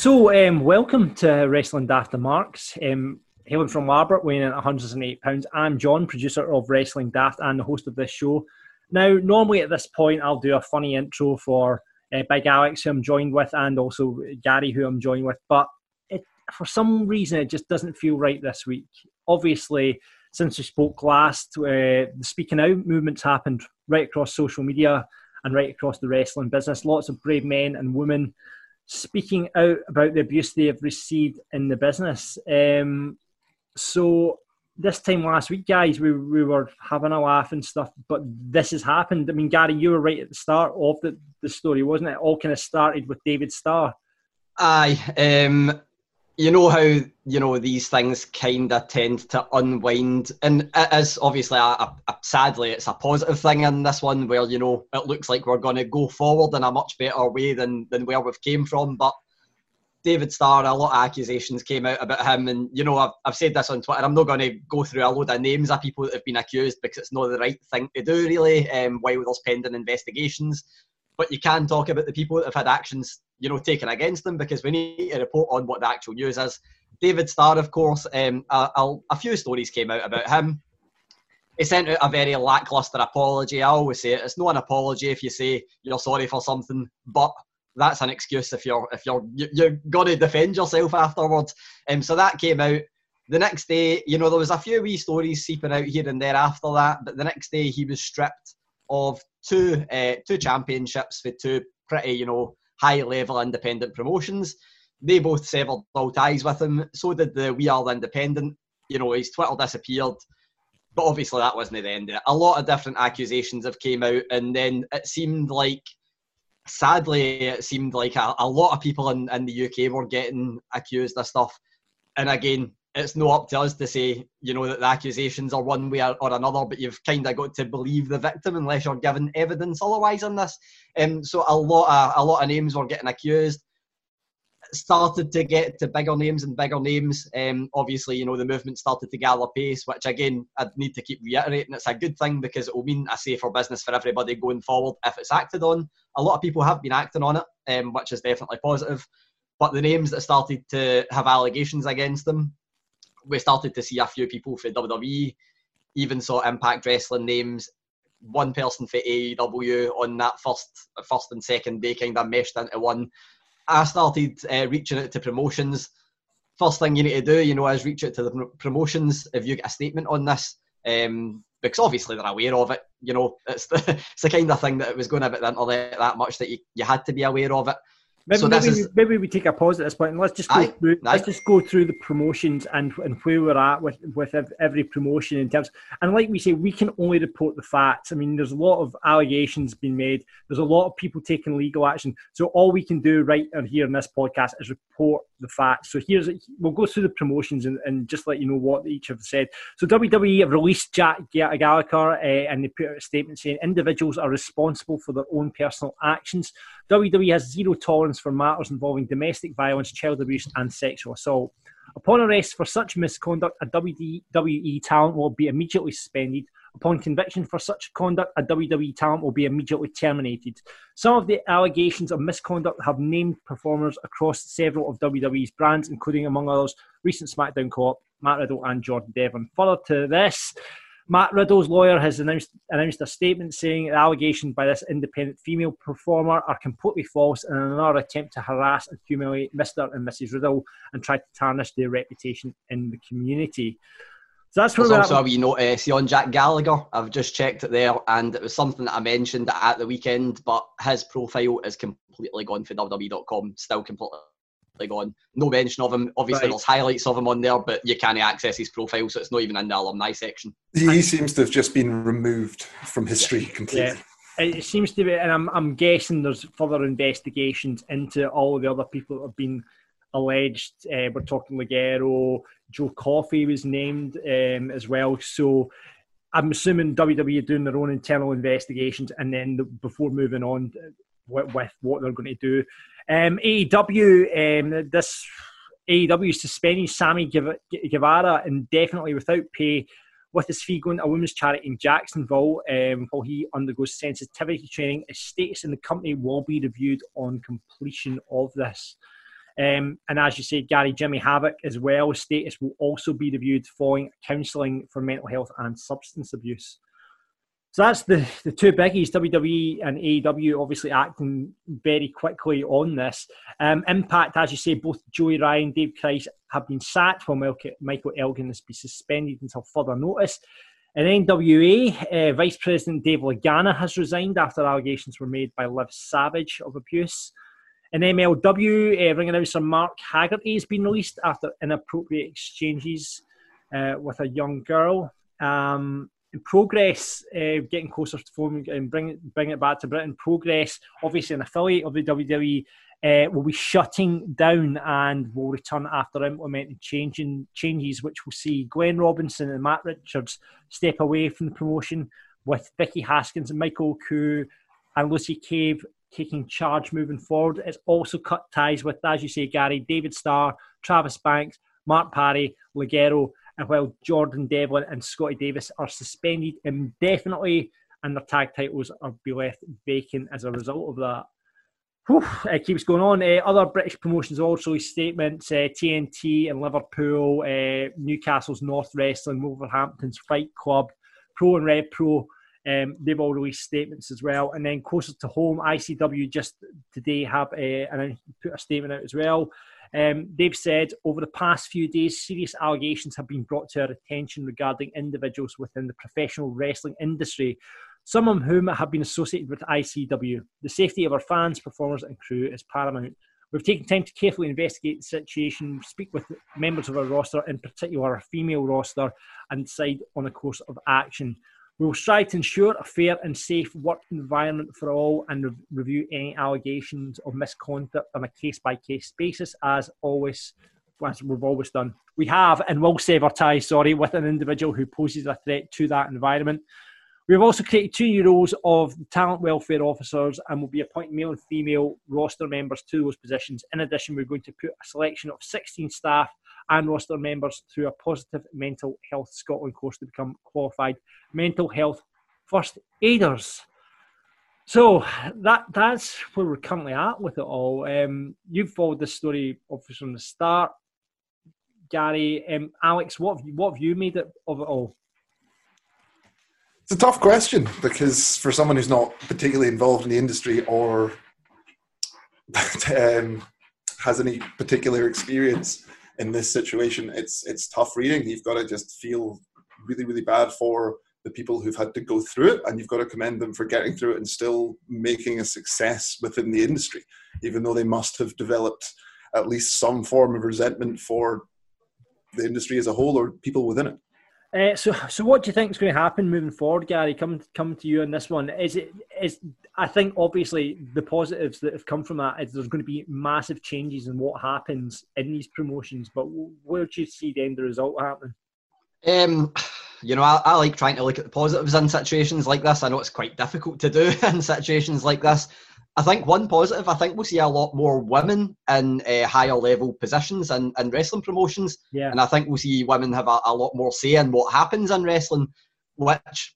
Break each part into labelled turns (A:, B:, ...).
A: So, um, welcome to Wrestling Daft Marks. Um, hailing from Larbert, weighing in at 108 pounds. I'm John, producer of Wrestling Daft and the host of this show. Now, normally at this point, I'll do a funny intro for uh, Big Alex, who I'm joined with, and also Gary, who I'm joined with. But it, for some reason, it just doesn't feel right this week. Obviously, since we spoke last, uh, the speaking out movement's happened right across social media and right across the wrestling business. Lots of brave men and women speaking out about the abuse they have received in the business. Um, so this time last week, guys, we, we were having a laugh and stuff, but this has happened. I mean, Gary, you were right at the start of the, the story, wasn't it? All kind of started with David Starr.
B: Aye. Um, you know how you know these things kind of tend to unwind, and it is obviously a, a, a, sadly it's a positive thing in this one where you know it looks like we're going to go forward in a much better way than than where we've came from. But David Starr, a lot of accusations came out about him, and you know I've, I've said this on Twitter. I'm not going to go through a load of names of people that have been accused because it's not the right thing to do really. Um, while there's pending investigations, but you can talk about the people that have had actions you know, taken against them because we need to report on what the actual news is. David Starr, of course, um, a, a, few stories came out about him. He sent out a very lackluster apology. I always say it, it's not an apology if you say you're sorry for something, but that's an excuse if you're if you're you're gonna defend yourself afterwards. Um, so that came out. The next day, you know, there was a few wee stories seeping out here and there after that, but the next day he was stripped of two uh, two championships for two pretty, you know, high level independent promotions. They both severed all ties with him. So did the We Are the Independent. You know, his Twitter disappeared. But obviously that wasn't the end of it. A lot of different accusations have came out and then it seemed like sadly it seemed like a, a lot of people in, in the UK were getting accused of stuff. And again, it's no up to us to say, you know, that the accusations are one way or, another, but you've kind of got to believe the victim unless you're given evidence otherwise on this. Um, so a lot of a lot of names were getting accused. Started to get to bigger names and bigger names. Um, obviously, you know, the movement started to gather pace, which again, I need to keep reiterating. It's a good thing because it will mean a safer business for everybody going forward if it's acted on. A lot of people have been acting on it, um, which is definitely positive. But the names that started to have allegations against them we started to see a few people for WWE, even saw Impact Wrestling names. One person for AEW on that first first and second day kind of meshed into one. I started uh, reaching out to promotions. First thing you need to do, you know, is reach out to the promotions if you get a statement on this. Um, because obviously they're aware of it. You know, it's the, it's the kind of thing that it was going about the internet that much that you, you had to be aware of it.
A: Maybe, so maybe, is, maybe we take a pause at this point and let's just go aye, through. Aye. Let's just go through the promotions and and where we're at with with every promotion in terms. And like we say, we can only report the facts. I mean, there's a lot of allegations being made. There's a lot of people taking legal action. So all we can do right here in this podcast is report the facts. So here's we'll go through the promotions and, and just let you know what each have said. So WWE have released Jack Gallagher uh, and they put out a statement saying individuals are responsible for their own personal actions. WWE has zero tolerance for matters involving domestic violence, child abuse, and sexual assault. Upon arrest for such misconduct, a WWE talent will be immediately suspended. Upon conviction for such conduct, a WWE talent will be immediately terminated. Some of the allegations of misconduct have named performers across several of WWE's brands, including, among others, recent SmackDown co op, Matt Riddle and Jordan Devlin. Further to this, Matt Riddle's lawyer has announced, announced a statement saying the allegations by this independent female performer are completely false and another attempt to harass and humiliate Mr. and Mrs. Riddle and try to tarnish their reputation in the community.
B: So that's where There's also a wee note, uh, on Jack Gallagher. I've just checked it there, and it was something that I mentioned at the weekend, but his profile is completely gone for WWE.com, still completely gone. No mention of him. Obviously, right. there's highlights of him on there, but you can't access his profile, so it's not even in the alumni section.
C: He seems to have just been removed from history completely.
A: Yeah. it seems to be, and I'm, I'm guessing there's further investigations into all the other people that have been alleged. Uh, we're talking Ligero, Joe Coffey was named um, as well. So I'm assuming WWE are doing their own internal investigations and then the, before moving on with, with, what they're going to do. Um, AEW, um, this AEW suspending Sammy Guevara indefinitely without pay with his fee going to a women's charity in Jacksonville um, while he undergoes sensitivity training. His status in the company will be reviewed on completion of this. Um, and as you say, Gary, Jimmy Havoc as well, status will also be reviewed following counselling for mental health and substance abuse. So that's the, the two biggies, WWE and AEW, obviously acting very quickly on this. Um, Impact, as you say, both Joey Ryan, and Dave Crist have been sacked, while Michael Elgin has been suspended until further notice. In NWA, uh, Vice President Dave Lagana has resigned after allegations were made by Liv Savage of abuse. In MLW, uh, ring announcer Mark Haggerty has been released after inappropriate exchanges uh, with a young girl. Um, progress, uh, getting closer to forming and bring, bring it back to Britain. Progress, obviously an affiliate of the WWE, uh, will be shutting down and will return after implementing changing changes, which will see Glenn Robinson and Matt Richards step away from the promotion, with Vicky Haskins and Michael Koo and Lucy Cave taking charge moving forward. It's also cut ties with, as you say, Gary, David Starr, Travis Banks, Mark Parry, Ligero, and while Jordan Devlin and Scotty Davis are suspended indefinitely and their tag titles are be left vacant as a result of that. Whew, it keeps going on. Uh, other British promotions also statements uh, TNT and Liverpool, uh, Newcastle's North Wrestling, Wolverhampton's Fight Club, Pro and Rev Pro. Um, they've all released statements as well. And then closer to home, ICW just today have a, and put a statement out as well. Um, they've said over the past few days, serious allegations have been brought to our attention regarding individuals within the professional wrestling industry, some of whom have been associated with ICW. The safety of our fans, performers, and crew is paramount. We've taken time to carefully investigate the situation, speak with members of our roster, in particular our female roster, and decide on a course of action. We will strive to ensure a fair and safe work environment for all and re- review any allegations of misconduct on a case by case basis, as always, as we've always done. We have and will sever ties, sorry, with an individual who poses a threat to that environment. We have also created two new roles of talent welfare officers and will be appointing male and female roster members to those positions. In addition, we're going to put a selection of 16 staff and roster members through a positive mental health Scotland course to become qualified mental health first aiders. So that that's where we're currently at with it all. Um, you've followed this story obviously from the start, Gary. Um, Alex, what have you, what have you made it of it all?
C: It's a tough question because for someone who's not particularly involved in the industry or um, has any particular experience, in this situation, it's it's tough reading. You've got to just feel really, really bad for the people who've had to go through it, and you've got to commend them for getting through it and still making a success within the industry, even though they must have developed at least some form of resentment for the industry as a whole or people within it.
A: Uh, so, so what do you think is going to happen moving forward, Gary? Come, come to you on this one. Is it is? I think obviously the positives that have come from that is there's going to be massive changes in what happens in these promotions. But where do you see the end result happening?
B: Um, you know, I, I like trying to look at the positives in situations like this. I know it's quite difficult to do in situations like this. I think one positive, I think we'll see a lot more women in uh, higher level positions and in, in wrestling promotions.
A: Yeah.
B: And I think we'll see women have a, a lot more say in what happens in wrestling, which,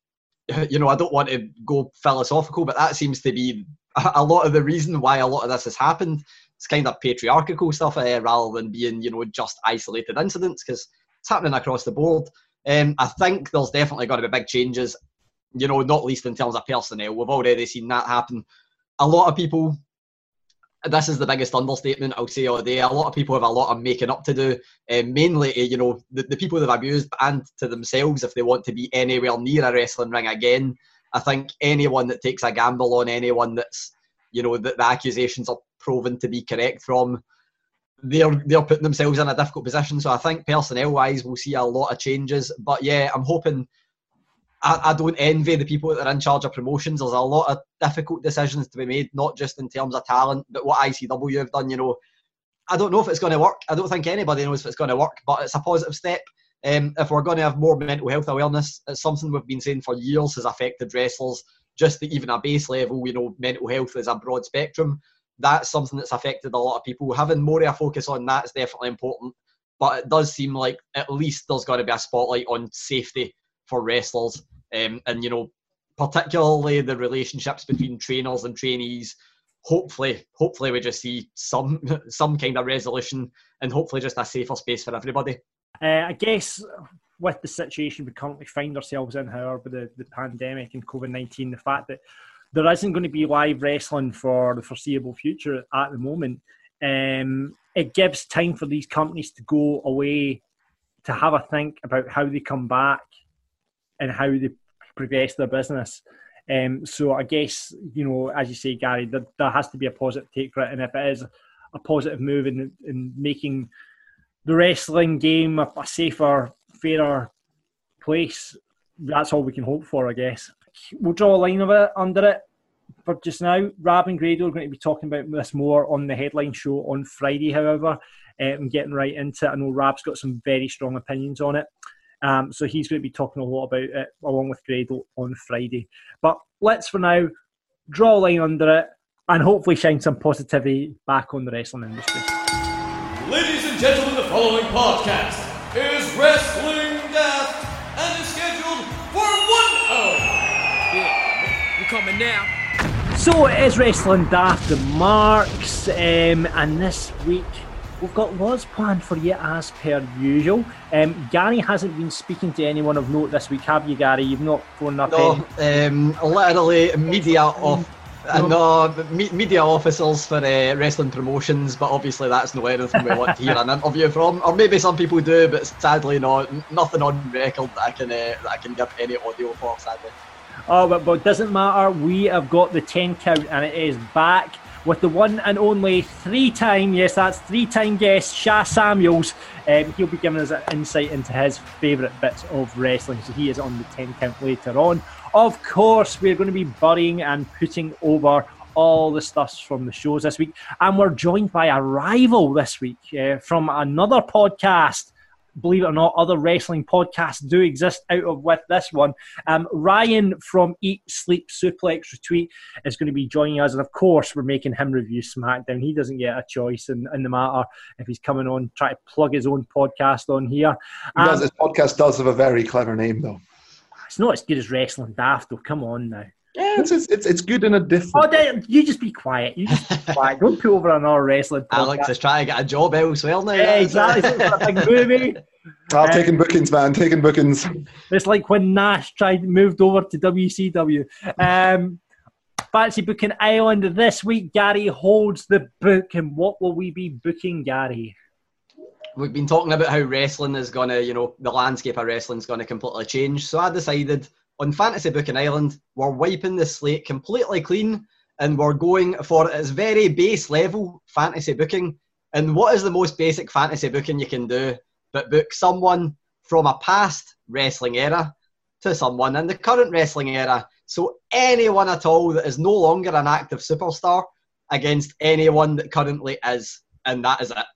B: you know, I don't want to go philosophical, but that seems to be a, a lot of the reason why a lot of this has happened. It's kind of patriarchal stuff uh, rather than being, you know, just isolated incidents because it's happening across the board. Um, I think there's definitely going to be big changes, you know, not least in terms of personnel. We've already seen that happen a lot of people this is the biggest understatement I'll say all day. A lot of people have a lot of making up to do, um, mainly, you know, the, the people they've abused and to themselves if they want to be anywhere near a wrestling ring again. I think anyone that takes a gamble on anyone that's, you know, that the accusations are proven to be correct from, they're they're putting themselves in a difficult position. So I think personnel wise, we'll see a lot of changes. But yeah, I'm hoping I, I, don't envy the people that are in charge of promotions. There's a lot of difficult decisions to be made, not just in terms of talent, but what ICW have done. You know, I don't know if it's going to work. I don't think anybody knows if it's going to work, but it's a positive step. Um, if we're going to have more mental health awareness, it's something we've been saying for years has affected wrestlers. Just at even a base level, you know, mental health is a broad spectrum. That's something that's affected a lot of people. Having more of a focus on that is definitely important. But it does seem like at least there's got to be a spotlight on safety for wrestlers, um, and you know, particularly the relationships between trainers and trainees. Hopefully, hopefully we just see some some kind of resolution, and hopefully just a safer space for everybody.
A: Uh, I guess with the situation we currently find ourselves in, however, the, the pandemic and COVID 19, the fact that there isn't going to be live wrestling for the foreseeable future at the moment, um, it gives time for these companies to go away to have a think about how they come back and how they progress their business. Um, so I guess you know, as you say, Gary, there, there has to be a positive take for it, and if it is a positive move in, in making the wrestling game a, safer, fairer place, that's all we can hope for, I guess. We'll draw a line of it under it for just now. Rab and Grado are going to be talking about this more on the headline show on Friday, however. Um, getting right into it, I know Rab's got some very strong opinions on it. Um, so he's going to be talking a lot about it along with Grado on Friday. But let's for now draw a line under it and hopefully shine some positivity back on the wrestling industry.
D: Ladies and gentlemen, the following podcast is Wrestling Daft and is scheduled for one hour.
E: Yeah, we're coming now.
A: So it is Wrestling Daft the Marks, um, and this week we've got lots planned for you as per usual. Um, Gary hasn't been speaking to anyone of note this week, have you, Gary? You've not phoned up.
B: No, um, literally media off and no media officers for uh, wrestling promotions, but obviously that's not anything we want to hear an interview from, or maybe some people do, but sadly not. Nothing on record that I can uh, that I can give any audio for, sadly.
A: Oh, but, but doesn't matter. We have got the ten count, and it is back with the one and only three-time, yes, that's three-time guest Sha Samuels. Um, he'll be giving us an insight into his favourite bits of wrestling. So he is on the ten count later on. Of course, we're going to be burying and putting over all the stuffs from the shows this week. And we're joined by a rival this week uh, from another podcast. Believe it or not, other wrestling podcasts do exist out of with this one. Um, Ryan from Eat Sleep Suplex Retweet is going to be joining us, and of course, we're making him review SmackDown. He doesn't get a choice in, in the matter if he's coming on, try to plug his own podcast on here.
C: Um, does, his podcast does have a very clever name, though.
A: It's not as good as wrestling daft, though. Come on now.
C: Yeah, it's, it's, it's good in a different.
A: Oh, you just be quiet. You just be quiet. Don't put over another wrestling. Podcast.
B: Alex is trying to get a job elsewhere now.
A: Yeah, exactly. It's a big movie.
C: I'm uh, taking bookings, man. Taking bookings.
A: It's like when Nash tried moved over to WCW. Um, Fantasy Booking Island this week. Gary holds the book, and what will we be booking, Gary?
B: we've been talking about how wrestling is going to, you know, the landscape of wrestling is going to completely change. So I decided on Fantasy Booking Island, we're wiping the slate completely clean and we're going for its very base level fantasy booking. And what is the most basic fantasy booking you can do but book someone from a past wrestling era to someone in the current wrestling era? So anyone at all that is no longer an active superstar against anyone that currently is. And that is it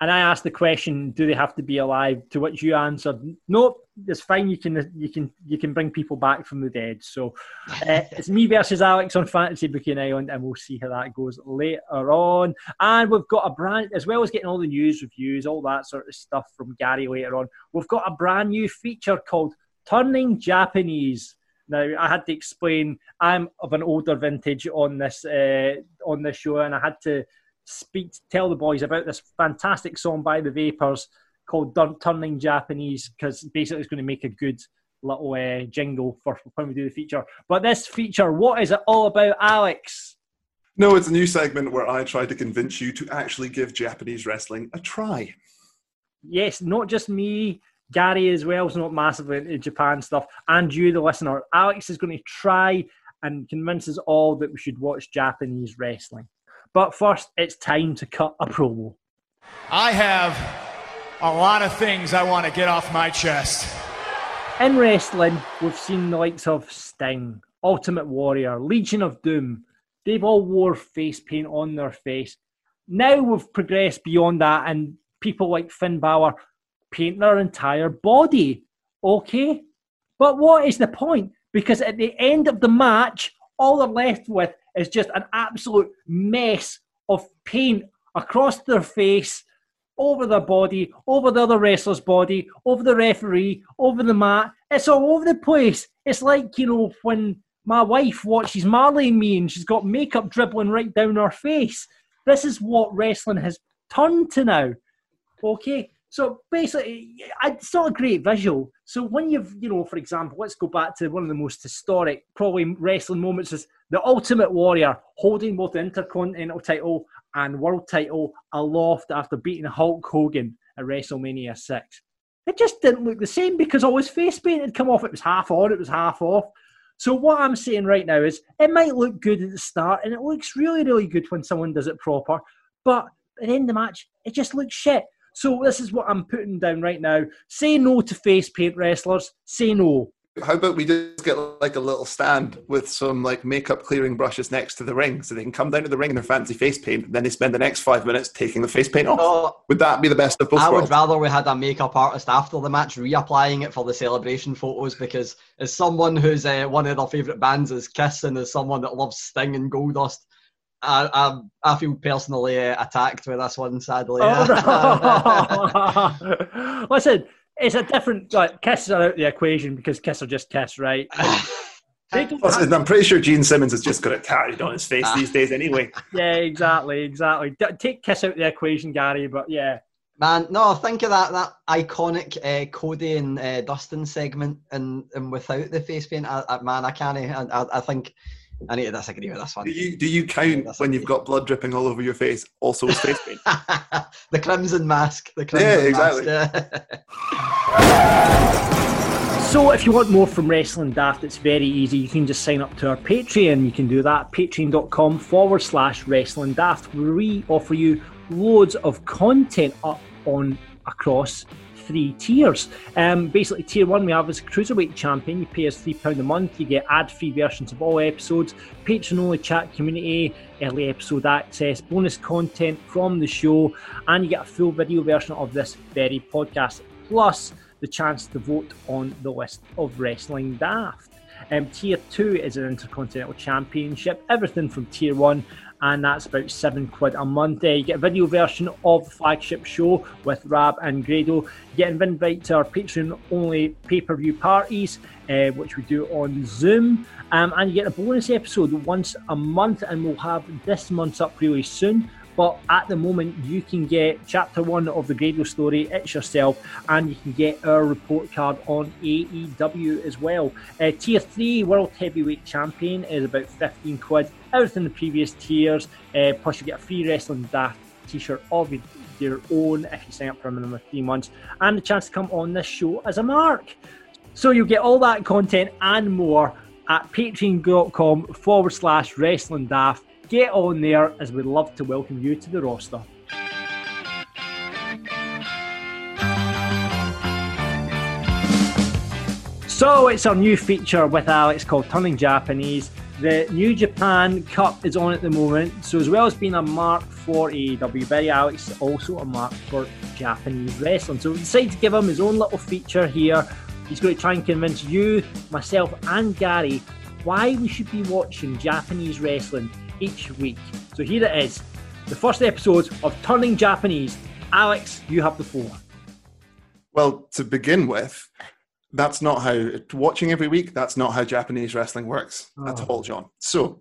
A: and I asked the question, "Do they have to be alive?" To which you answered, "Nope, it's fine. You can you can you can bring people back from the dead." So uh, it's me versus Alex on Fantasy Booking Island, and we'll see how that goes later on. And we've got a brand, as well as getting all the news reviews, all that sort of stuff from Gary later on. We've got a brand new feature called "Turning Japanese." Now I had to explain. I'm of an older vintage on this uh, on this show, and I had to speak, tell the boys about this fantastic song by the Vapors called Turning Japanese because basically it's going to make a good little uh, jingle for when we do the feature. But this feature, what is it all about, Alex?
C: No, it's a new segment where I try to convince you to actually give Japanese wrestling a try.
A: Yes, not just me, Gary as well is not massively into Japan stuff, and you, the listener. Alex is going to try and convince us all that we should watch Japanese wrestling. But first, it's time to cut a promo.
F: I have a lot of things I want to get off my chest.
A: in wrestling, we've seen the likes of Sting, Ultimate Warrior, Legion of Doom. They've all wore face paint on their face. Now we've progressed beyond that, and people like Finn Balor paint their entire body. Okay, but what is the point? Because at the end of the match, all they're left with is just an absolute mess of paint across their face, over their body, over the other wrestler's body, over the referee, over the mat. It's all over the place. It's like, you know, when my wife watches Marley and me and she's got makeup dribbling right down her face. This is what wrestling has turned to now. Okay, so basically, it's not a great visual. So when you've, you know, for example, let's go back to one of the most historic, probably wrestling moments is the Ultimate Warrior holding both the Intercontinental title and World title aloft after beating Hulk Hogan at WrestleMania 6. It just didn't look the same because all his face paint had come off. It was half on, it was half off. So what I'm saying right now is it might look good at the start and it looks really, really good when someone does it proper. But at the end of the match, it just looks shit. So this is what I'm putting down right now. Say no to face paint wrestlers. Say no.
C: How about we just get like a little stand with some like makeup clearing brushes next to the ring so they can come down to the ring in their fancy face paint and then they spend the next five minutes taking the face paint off? Oh, would that be the best of both worlds?
B: I
C: worlds?
B: would rather we had a makeup artist after the match reapplying it for the celebration photos because as someone who's uh, one of their favourite bands is Kiss and as someone that loves Sting and Goldust, I, I, I feel personally uh, attacked with this one, sadly.
A: Oh, no. Listen, it's a different like Kiss are out the equation because Kiss are just Kiss, right?
C: Listen, I'm pretty sure Gene Simmons has just got it tattooed on his face these days, anyway.
A: Yeah, exactly, exactly. D- take Kiss out the equation, Gary. But yeah,
B: Man, no, think of that that iconic uh, Cody and uh, Dustin segment, and and without the face paint, I, I, man, I can't. I, I think I need to disagree with this one.
C: Do you do you count when you've got blood dripping all over your face? Also face paint.
B: the crimson mask. The crimson
C: yeah, exactly.
B: Mask,
A: yeah. so, if you want more from Wrestling Daft, it's very easy. You can just sign up to our Patreon. You can do that patreon.com forward slash Wrestling Daft, where we offer you loads of content up on across three tiers. Um, basically, tier one we have as a cruiserweight champion. You pay us £3 a month, you get ad free versions of all episodes, patron only chat community, early episode access, bonus content from the show, and you get a full video version of this very podcast, plus the chance to vote on the list of Wrestling Daft. Um, tier 2 is an Intercontinental Championship, everything from Tier 1 and that's about seven quid a month. Uh, you get a video version of the flagship show with Rab and Grado. You get an invite to our Patreon only pay per view parties, uh, which we do on Zoom, um, and you get a bonus episode once a month, and we'll have this month's up really soon. But at the moment, you can get chapter one of the Grado story, It's Yourself, and you can get our report card on AEW as well. Uh, tier 3 World Heavyweight Champion is about 15 quid. Everything in the previous tiers, uh, plus you get a free Wrestling Daft t shirt of your own if you sign up for a minimum of three months, and the chance to come on this show as a mark. So you'll get all that content and more at patreon.com forward slash wrestling daft Get on there as we'd love to welcome you to the roster. So it's our new feature with Alex called Turning Japanese. The New Japan Cup is on at the moment, so as well as being a mark for AEW, Barry Alex is also a mark for Japanese wrestling. So we decided to give him his own little feature here. He's going to try and convince you, myself, and Gary why we should be watching Japanese wrestling each week. So here it is the first episode of Turning Japanese. Alex, you have the floor.
C: Well, to begin with, that's not how watching every week. That's not how Japanese wrestling works oh. at all, John. So,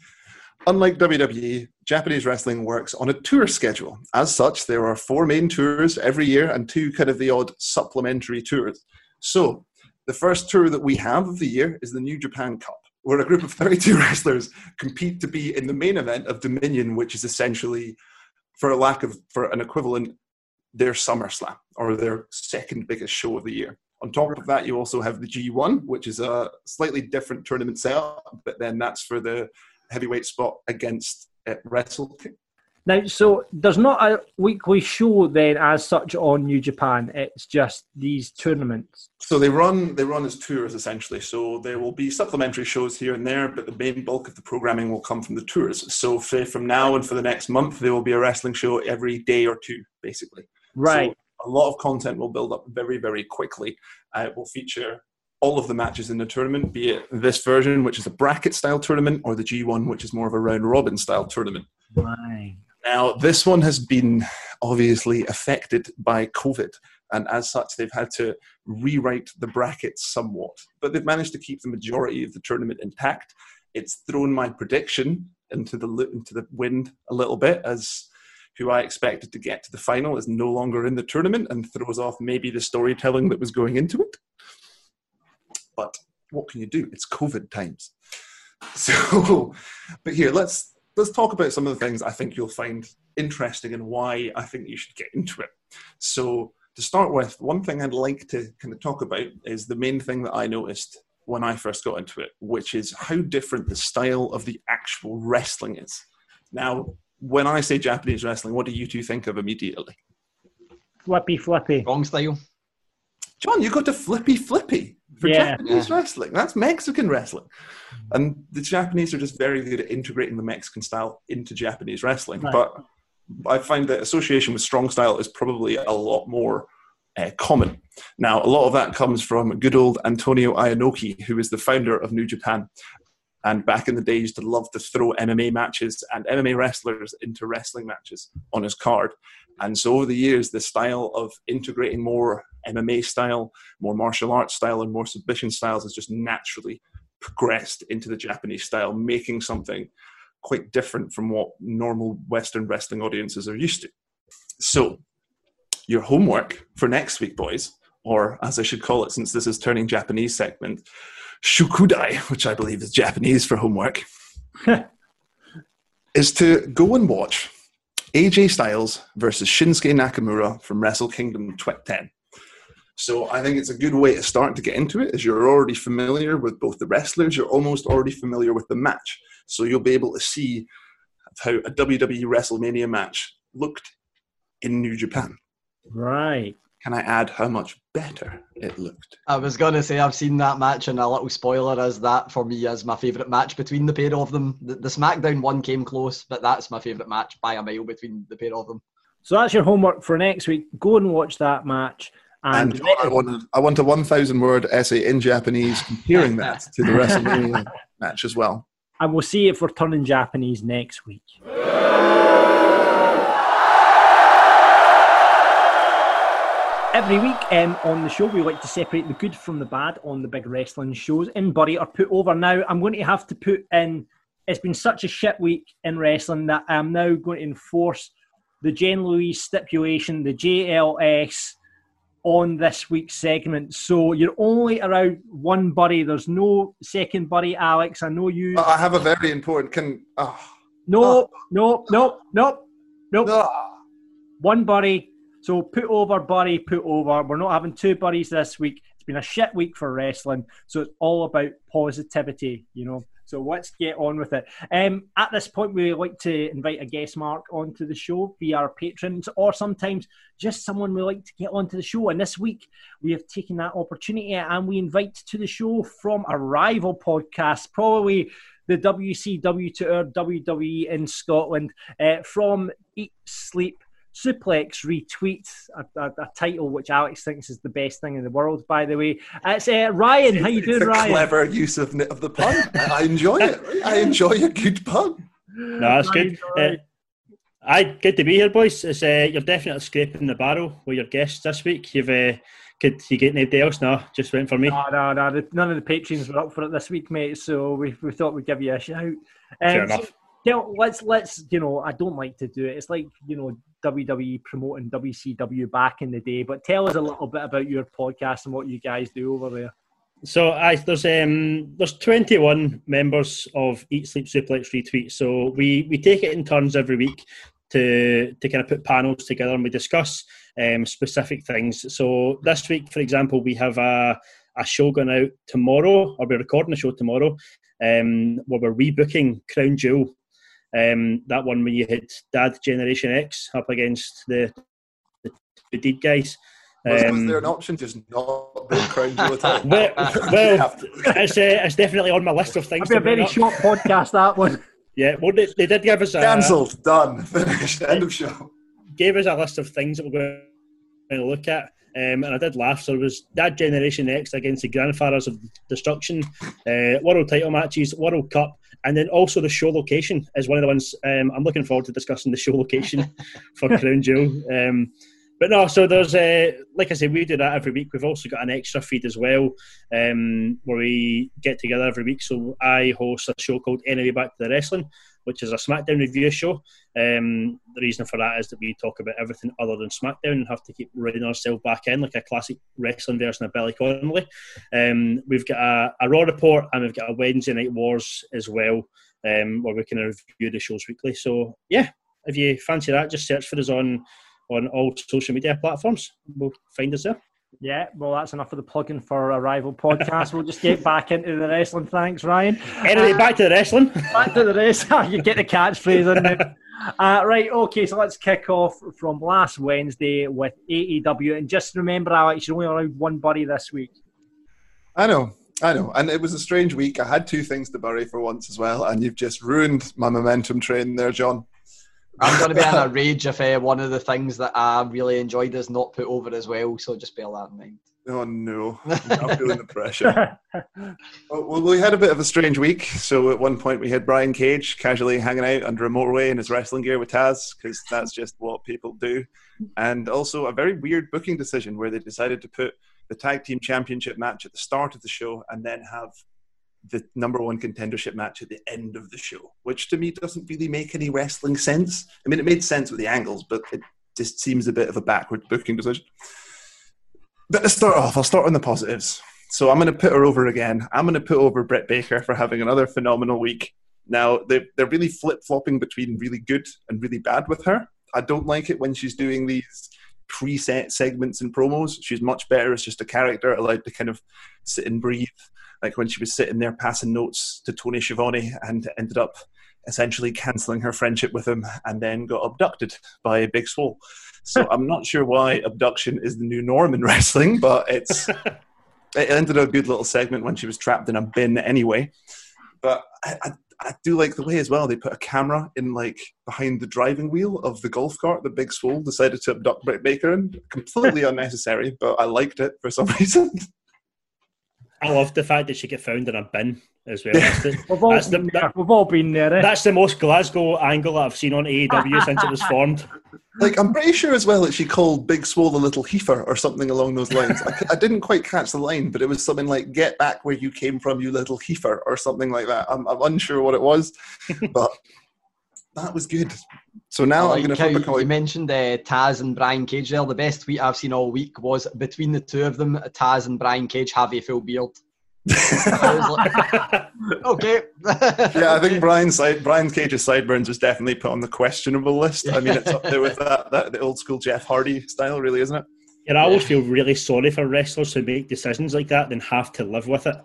C: unlike WWE, Japanese wrestling works on a tour schedule. As such, there are four main tours every year and two kind of the odd supplementary tours. So, the first tour that we have of the year is the New Japan Cup where a group of 32 wrestlers compete to be in the main event of Dominion, which is essentially, for a lack of for an equivalent, their SummerSlam or their second biggest show of the year. On top of that, you also have the G1, which is a slightly different tournament setup, but then that's for the heavyweight spot against uh, Wrestle
A: Now, so there's not a weekly show then as such on New Japan. It's just these tournaments.
C: So they run they run as tours essentially. So there will be supplementary shows here and there, but the main bulk of the programming will come from the tours. So for, from now and for the next month, there will be a wrestling show every day or two, basically.
A: Right.
C: So a lot of content will build up very very quickly. Uh, it will feature all of the matches in the tournament, be it this version, which is a bracket style tournament, or the G1, which is more of a round robin style tournament.
A: Right.
C: Now, this one has been obviously affected by COVID, and as such, they've had to rewrite the brackets somewhat. But they've managed to keep the majority of the tournament intact. It's thrown my prediction into the into the wind a little bit, as who I expected to get to the final is no longer in the tournament and throws off maybe the storytelling that was going into it. But what can you do? It's COVID times. So, but here, let's let's talk about some of the things I think you'll find interesting and why I think you should get into it. So, to start with, one thing I'd like to kind of talk about is the main thing that I noticed when I first got into it, which is how different the style of the actual wrestling is. Now, when I say Japanese wrestling, what do you two think of immediately?
A: Flippy, flippy.
B: Wrong style.
C: John, you go to flippy, flippy for yeah. Japanese yeah. wrestling. That's Mexican wrestling. And the Japanese are just very good at integrating the Mexican style into Japanese wrestling. Right. But I find that association with strong style is probably a lot more uh, common. Now, a lot of that comes from good old Antonio Inoki, who is the founder of New Japan. And back in the day, used to love to throw MMA matches and MMA wrestlers into wrestling matches on his card. And so over the years, the style of integrating more MMA style, more martial arts style, and more submission styles has just naturally progressed into the Japanese style, making something quite different from what normal Western wrestling audiences are used to. So, your homework for next week, boys, or as I should call it since this is turning Japanese segment, shukudai, which I believe is Japanese for homework, is to go and watch AJ Styles versus Shinsuke Nakamura from Wrestle Kingdom 10. So I think it's a good way to start to get into it, as you're already familiar with both the wrestlers, you're almost already familiar with the match. So you'll be able to see how a WWE WrestleMania match looked in New Japan.
A: Right.
C: Can I add how much better it looked?
B: I was going to say I've seen that match, and a little spoiler is that for me is my favourite match between the pair of them. The, the SmackDown one came close, but that's my favourite match by a mile between the pair of them.
A: So that's your homework for next week. Go and watch that match. And,
C: and I, want, I want a 1,000 word essay in Japanese comparing that to the WrestleMania match as well.
A: And we'll see if we're turning Japanese next week. Every week um, on the show, we like to separate the good from the bad on the big wrestling shows in Bury or Put Over. Now, I'm going to have to put in, it's been such a shit week in wrestling that I'm now going to enforce the Jen Louise stipulation, the JLS, on this week's segment. So you're only around one buddy. There's no second buddy, Alex. I know you.
C: I have a very important. Can. Oh.
A: No, oh. no, no, no, no. no. One buddy so put over, Bury, put over. We're not having two buddies this week. It's been a shit week for wrestling. So it's all about positivity, you know. So let's get on with it. Um, at this point, we like to invite a guest mark onto the show via our patrons, or sometimes just someone we like to get onto the show. And this week, we have taken that opportunity and we invite to the show from a rival podcast, probably the WCW to our WWE in Scotland, uh, from Eat Sleep Suplex retweets a, a, a, title which Alex thinks is the best thing in the world. By the way, it's uh, Ryan. How you doing, Ryan?
C: Clever use of of the pun. I enjoy it. I enjoy a good pun.
F: No, that's good. Uh, I good to be here, boys. It's, uh, you're definitely scraping the barrel with your guests this week. You've uh, could you get anybody else? No, just went for me.
A: No, no, no. None of the patrons were up for it this week, mate. So we, we thought we'd give you a shout. Um,
F: Fair enough. So,
A: tell, let's let's you know I don't like to do it. It's like you know WWE promoting WCW back in the day. But tell us a little bit about your podcast and what you guys do over there.
F: So I, there's um, there's 21 members of Eat Sleep Suplex Retweet. So we we take it in turns every week to to kind of put panels together and we discuss um, specific things. So this week, for example, we have a a show going out tomorrow, or we're recording a show tomorrow, um, where we're rebooking Crown Jewel Um, that one when you had Dad Generation X up against the the, the Deed guys.
C: Was, um, was, there an option just not being Crown Jewel at all?
F: Well, well it's, uh, it's definitely on my list of things.
A: It'll be a very short podcast that one.
F: Yeah, well, they, they did give us
C: a cancelled, done, finished, end of show.
F: Gave us a list of things that we're going to look at. Um, and I did laugh. So it was that Generation X against the Grandfathers of Destruction, uh, World Title matches, World Cup, and then also the show location is one of the ones um, I'm looking forward to discussing the show location for Crown Jewel. Um, but no, so there's uh, like I said, we do that every week. We've also got an extra feed as well, um, where we get together every week. So I host a show called Anyway Back to the Wrestling, which is a SmackDown review show. Um, the reason for that is that we talk about everything other than SmackDown and have to keep running ourselves back in like a classic wrestling version of Billy Connolly. Um, we've got a, a, Raw report and we've got a Wednesday Night Wars as well, um, where we can review the shows weekly. So yeah, if you fancy that, just search for us on on all social media platforms. We'll find us there.
A: Yeah, well, that's enough of the plugging for a rival podcast. we'll just get back into the wrestling. Thanks, Ryan.
F: Anyway, uh, back to the wrestling.
A: back to the wrestling. you get the catchphrase in there. Uh, right, okay, so let's kick off from last Wednesday with AEW. And just remember, Alex, you're only allowed one buddy this week.
C: I know, I know. And it was a strange week. I had two things to bury for once as well, and you've just ruined my momentum train there, John.
B: I'm going to be in a rage if uh, one of the things that I really enjoyed is not put over as well. So just bear that in mind.
C: Oh no, I'm feeling the pressure. well, we had a bit of a strange week. So at one point we had Brian Cage casually hanging out under a motorway in his wrestling gear with Taz because that's just what people do, and also a very weird booking decision where they decided to put the tag team championship match at the start of the show and then have the number one contendership match at the end of the show, which to me doesn't really make any wrestling sense. I mean, it made sense with the angles, but it just seems a bit of a backward booking decision. But to start off, I'll start on the positives. So I'm going to put her over again. I'm going to put over Britt Baker for having another phenomenal week. Now, they, they're really flip flopping between really good and really bad with her. I don't like it when she's doing these preset segments and promos. She's much better as just a character, allowed to kind of sit and breathe like when she was sitting there passing notes to Tony Schiavone and ended up essentially cancelling her friendship with him and then got abducted by Big Swole. So I'm not sure why abduction is the new norm in wrestling, but it's it ended a good little segment when she was trapped in a bin anyway. But I, I, I do like the way as well they put a camera in like behind the driving wheel of the golf cart that Big Swole decided to abduct Britt Baker in. Completely unnecessary, but I liked it for some reason.
F: I love the fact that she get found in a bin as well. That's
A: the, we've, all the, that, we've all been there. Eh?
F: That's the most Glasgow angle I've seen on AEW since it was formed.
C: Like I'm pretty sure as well that she called Big Swole the little heifer or something along those lines. I, I, didn't quite catch the line, but it was something like "Get back where you came from, you little heifer" or something like that. I'm, I'm unsure what it was, but that was good. So now like I'm going to
B: flip You mentioned uh, Taz and Brian Cage there. The best tweet I've seen all week was between the two of them, Taz and Brian Cage have a full beard. like, okay.
C: yeah, I think Brian's side, Brian Cage's sideburns was definitely put on the questionable list. I mean, it's up there with that, that the old school Jeff Hardy style, really, isn't it?
F: And I always feel really sorry for wrestlers who make decisions like that and have to live with it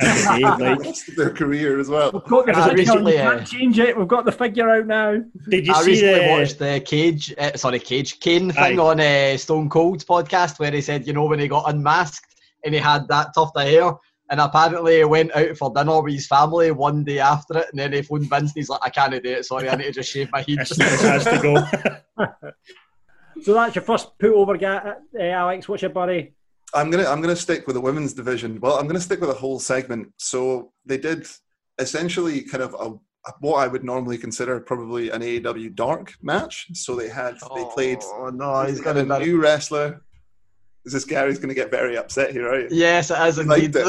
C: every day. Like their career as well.
A: We've got the recently, uh, can't change it. We've got the figure out now.
B: Did you I see recently the... watched the Cage, uh, sorry, Cage Kane thing Aye. on uh, Stone Cold's podcast where he said, you know, when he got unmasked and he had that tuft of hair. And apparently he went out for dinner with his family one day after it, and then he phoned Vince and he's like, I can't do it, sorry, I need to just shave my head. has to
A: go. so that's your first put over, uh, Alex. What's your buddy?
C: I'm gonna I'm gonna stick with the women's division. Well, I'm gonna stick with a whole segment. So they did essentially kind of a what I would normally consider probably an AEW dark match. So they had they oh, played.
B: Oh no, he's got
C: a new wrestler. Is this Gary's going to get very upset here, right?
B: Yes, it is indeed.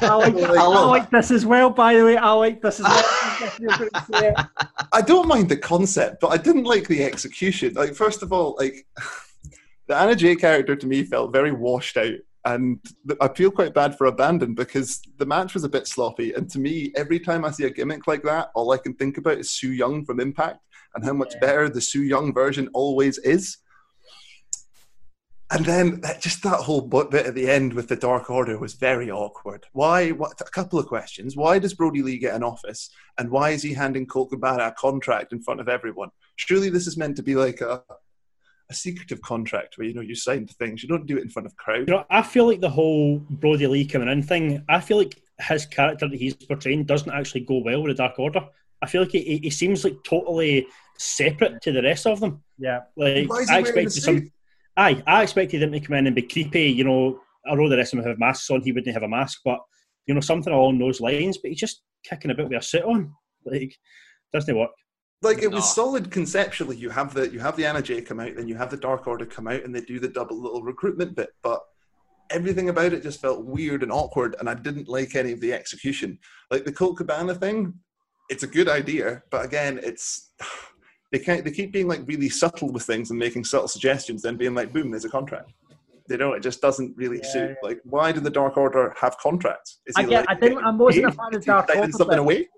A: I like, I like this as well. By the way, I like this as well.
C: I don't mind the concept, but I didn't like the execution. Like, first of all, like the Anna Jay character to me felt very washed out. And I feel quite bad for Abadon because the match was a bit sloppy. And to me, every time I see a gimmick like that, all I can think about is Su Yung from Impact and how much yeah. better the Su Yung version always is. And then that, just that whole bit at the end with the Dark Order was very awkward. Why? What, a couple of questions. Why does Brodie Lee get an office? And why is he handing Colt Cabana a contract in front of everyone? Surely this is meant to be like a, a secretive contract where you know you sign things. You don't do it in front of crowd.
F: You know, I feel like the whole Brodie Lee coming in thing. I feel like his character that he's portraying doesn't actually go well with the Dark Order. I feel like he, he seems like totally separate to the rest of them.
A: Yeah,
F: like I expected some. Aye, I expected him to come in and be creepy. You know, although the rest of them have masks on, he wouldn't have a mask, but you know something along those lines. But he's just kicking about with a suit on. Like, doesn't work
C: like it was no. solid conceptually. You have the you have the Anna Jay come out, then you have the Dark Order come out, and they do the double little recruitment bit. But everything about it just felt weird and awkward, and I didn't like any of the execution. Like the Colt Cabana thing, it's a good idea, but again, it's they can't they keep being like really subtle with things and making subtle suggestions, then being like, boom, there's a contract. You know, it just doesn't really yeah, suit. Like, why do the Dark Order have contracts?
A: Is I, get, like, I didn't. I wasn't a fan of Dark Order.
C: Something away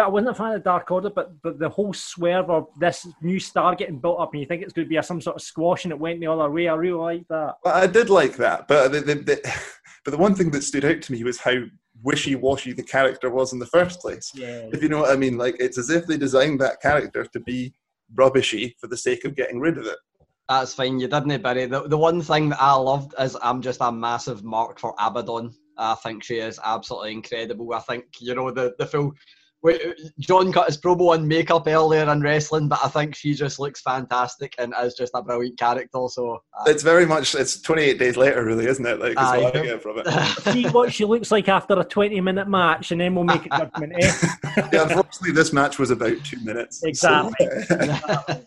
A: I wasn't a fan of Dark Order, but but the whole swerve of this new star getting built up, and you think it's going to be a, some sort of squash, and it went the other way. I really like that.
C: Well, I did like that, but the, the, the, but the one thing that stood out to me was how wishy-washy the character was in the first place.
A: Yeah.
C: If you know what I mean, like it's as if they designed that character to be rubbishy for the sake of getting rid of it.
B: That's fine. You didn't, Barry. The, the one thing that I loved is I'm just a massive mark for Abadon. I think she is absolutely incredible. I think you know the the full John cut his promo on makeup earlier in wrestling, but I think she just looks fantastic and is just a brilliant character. So
C: uh, it's very much it's 28 days later, really, isn't it? Like, is what I get from it.
A: See what she looks like after a 20 minute match, and then we'll make it judgment. Eh?
C: yeah, unfortunately, this match was about two minutes.
A: Exactly. So.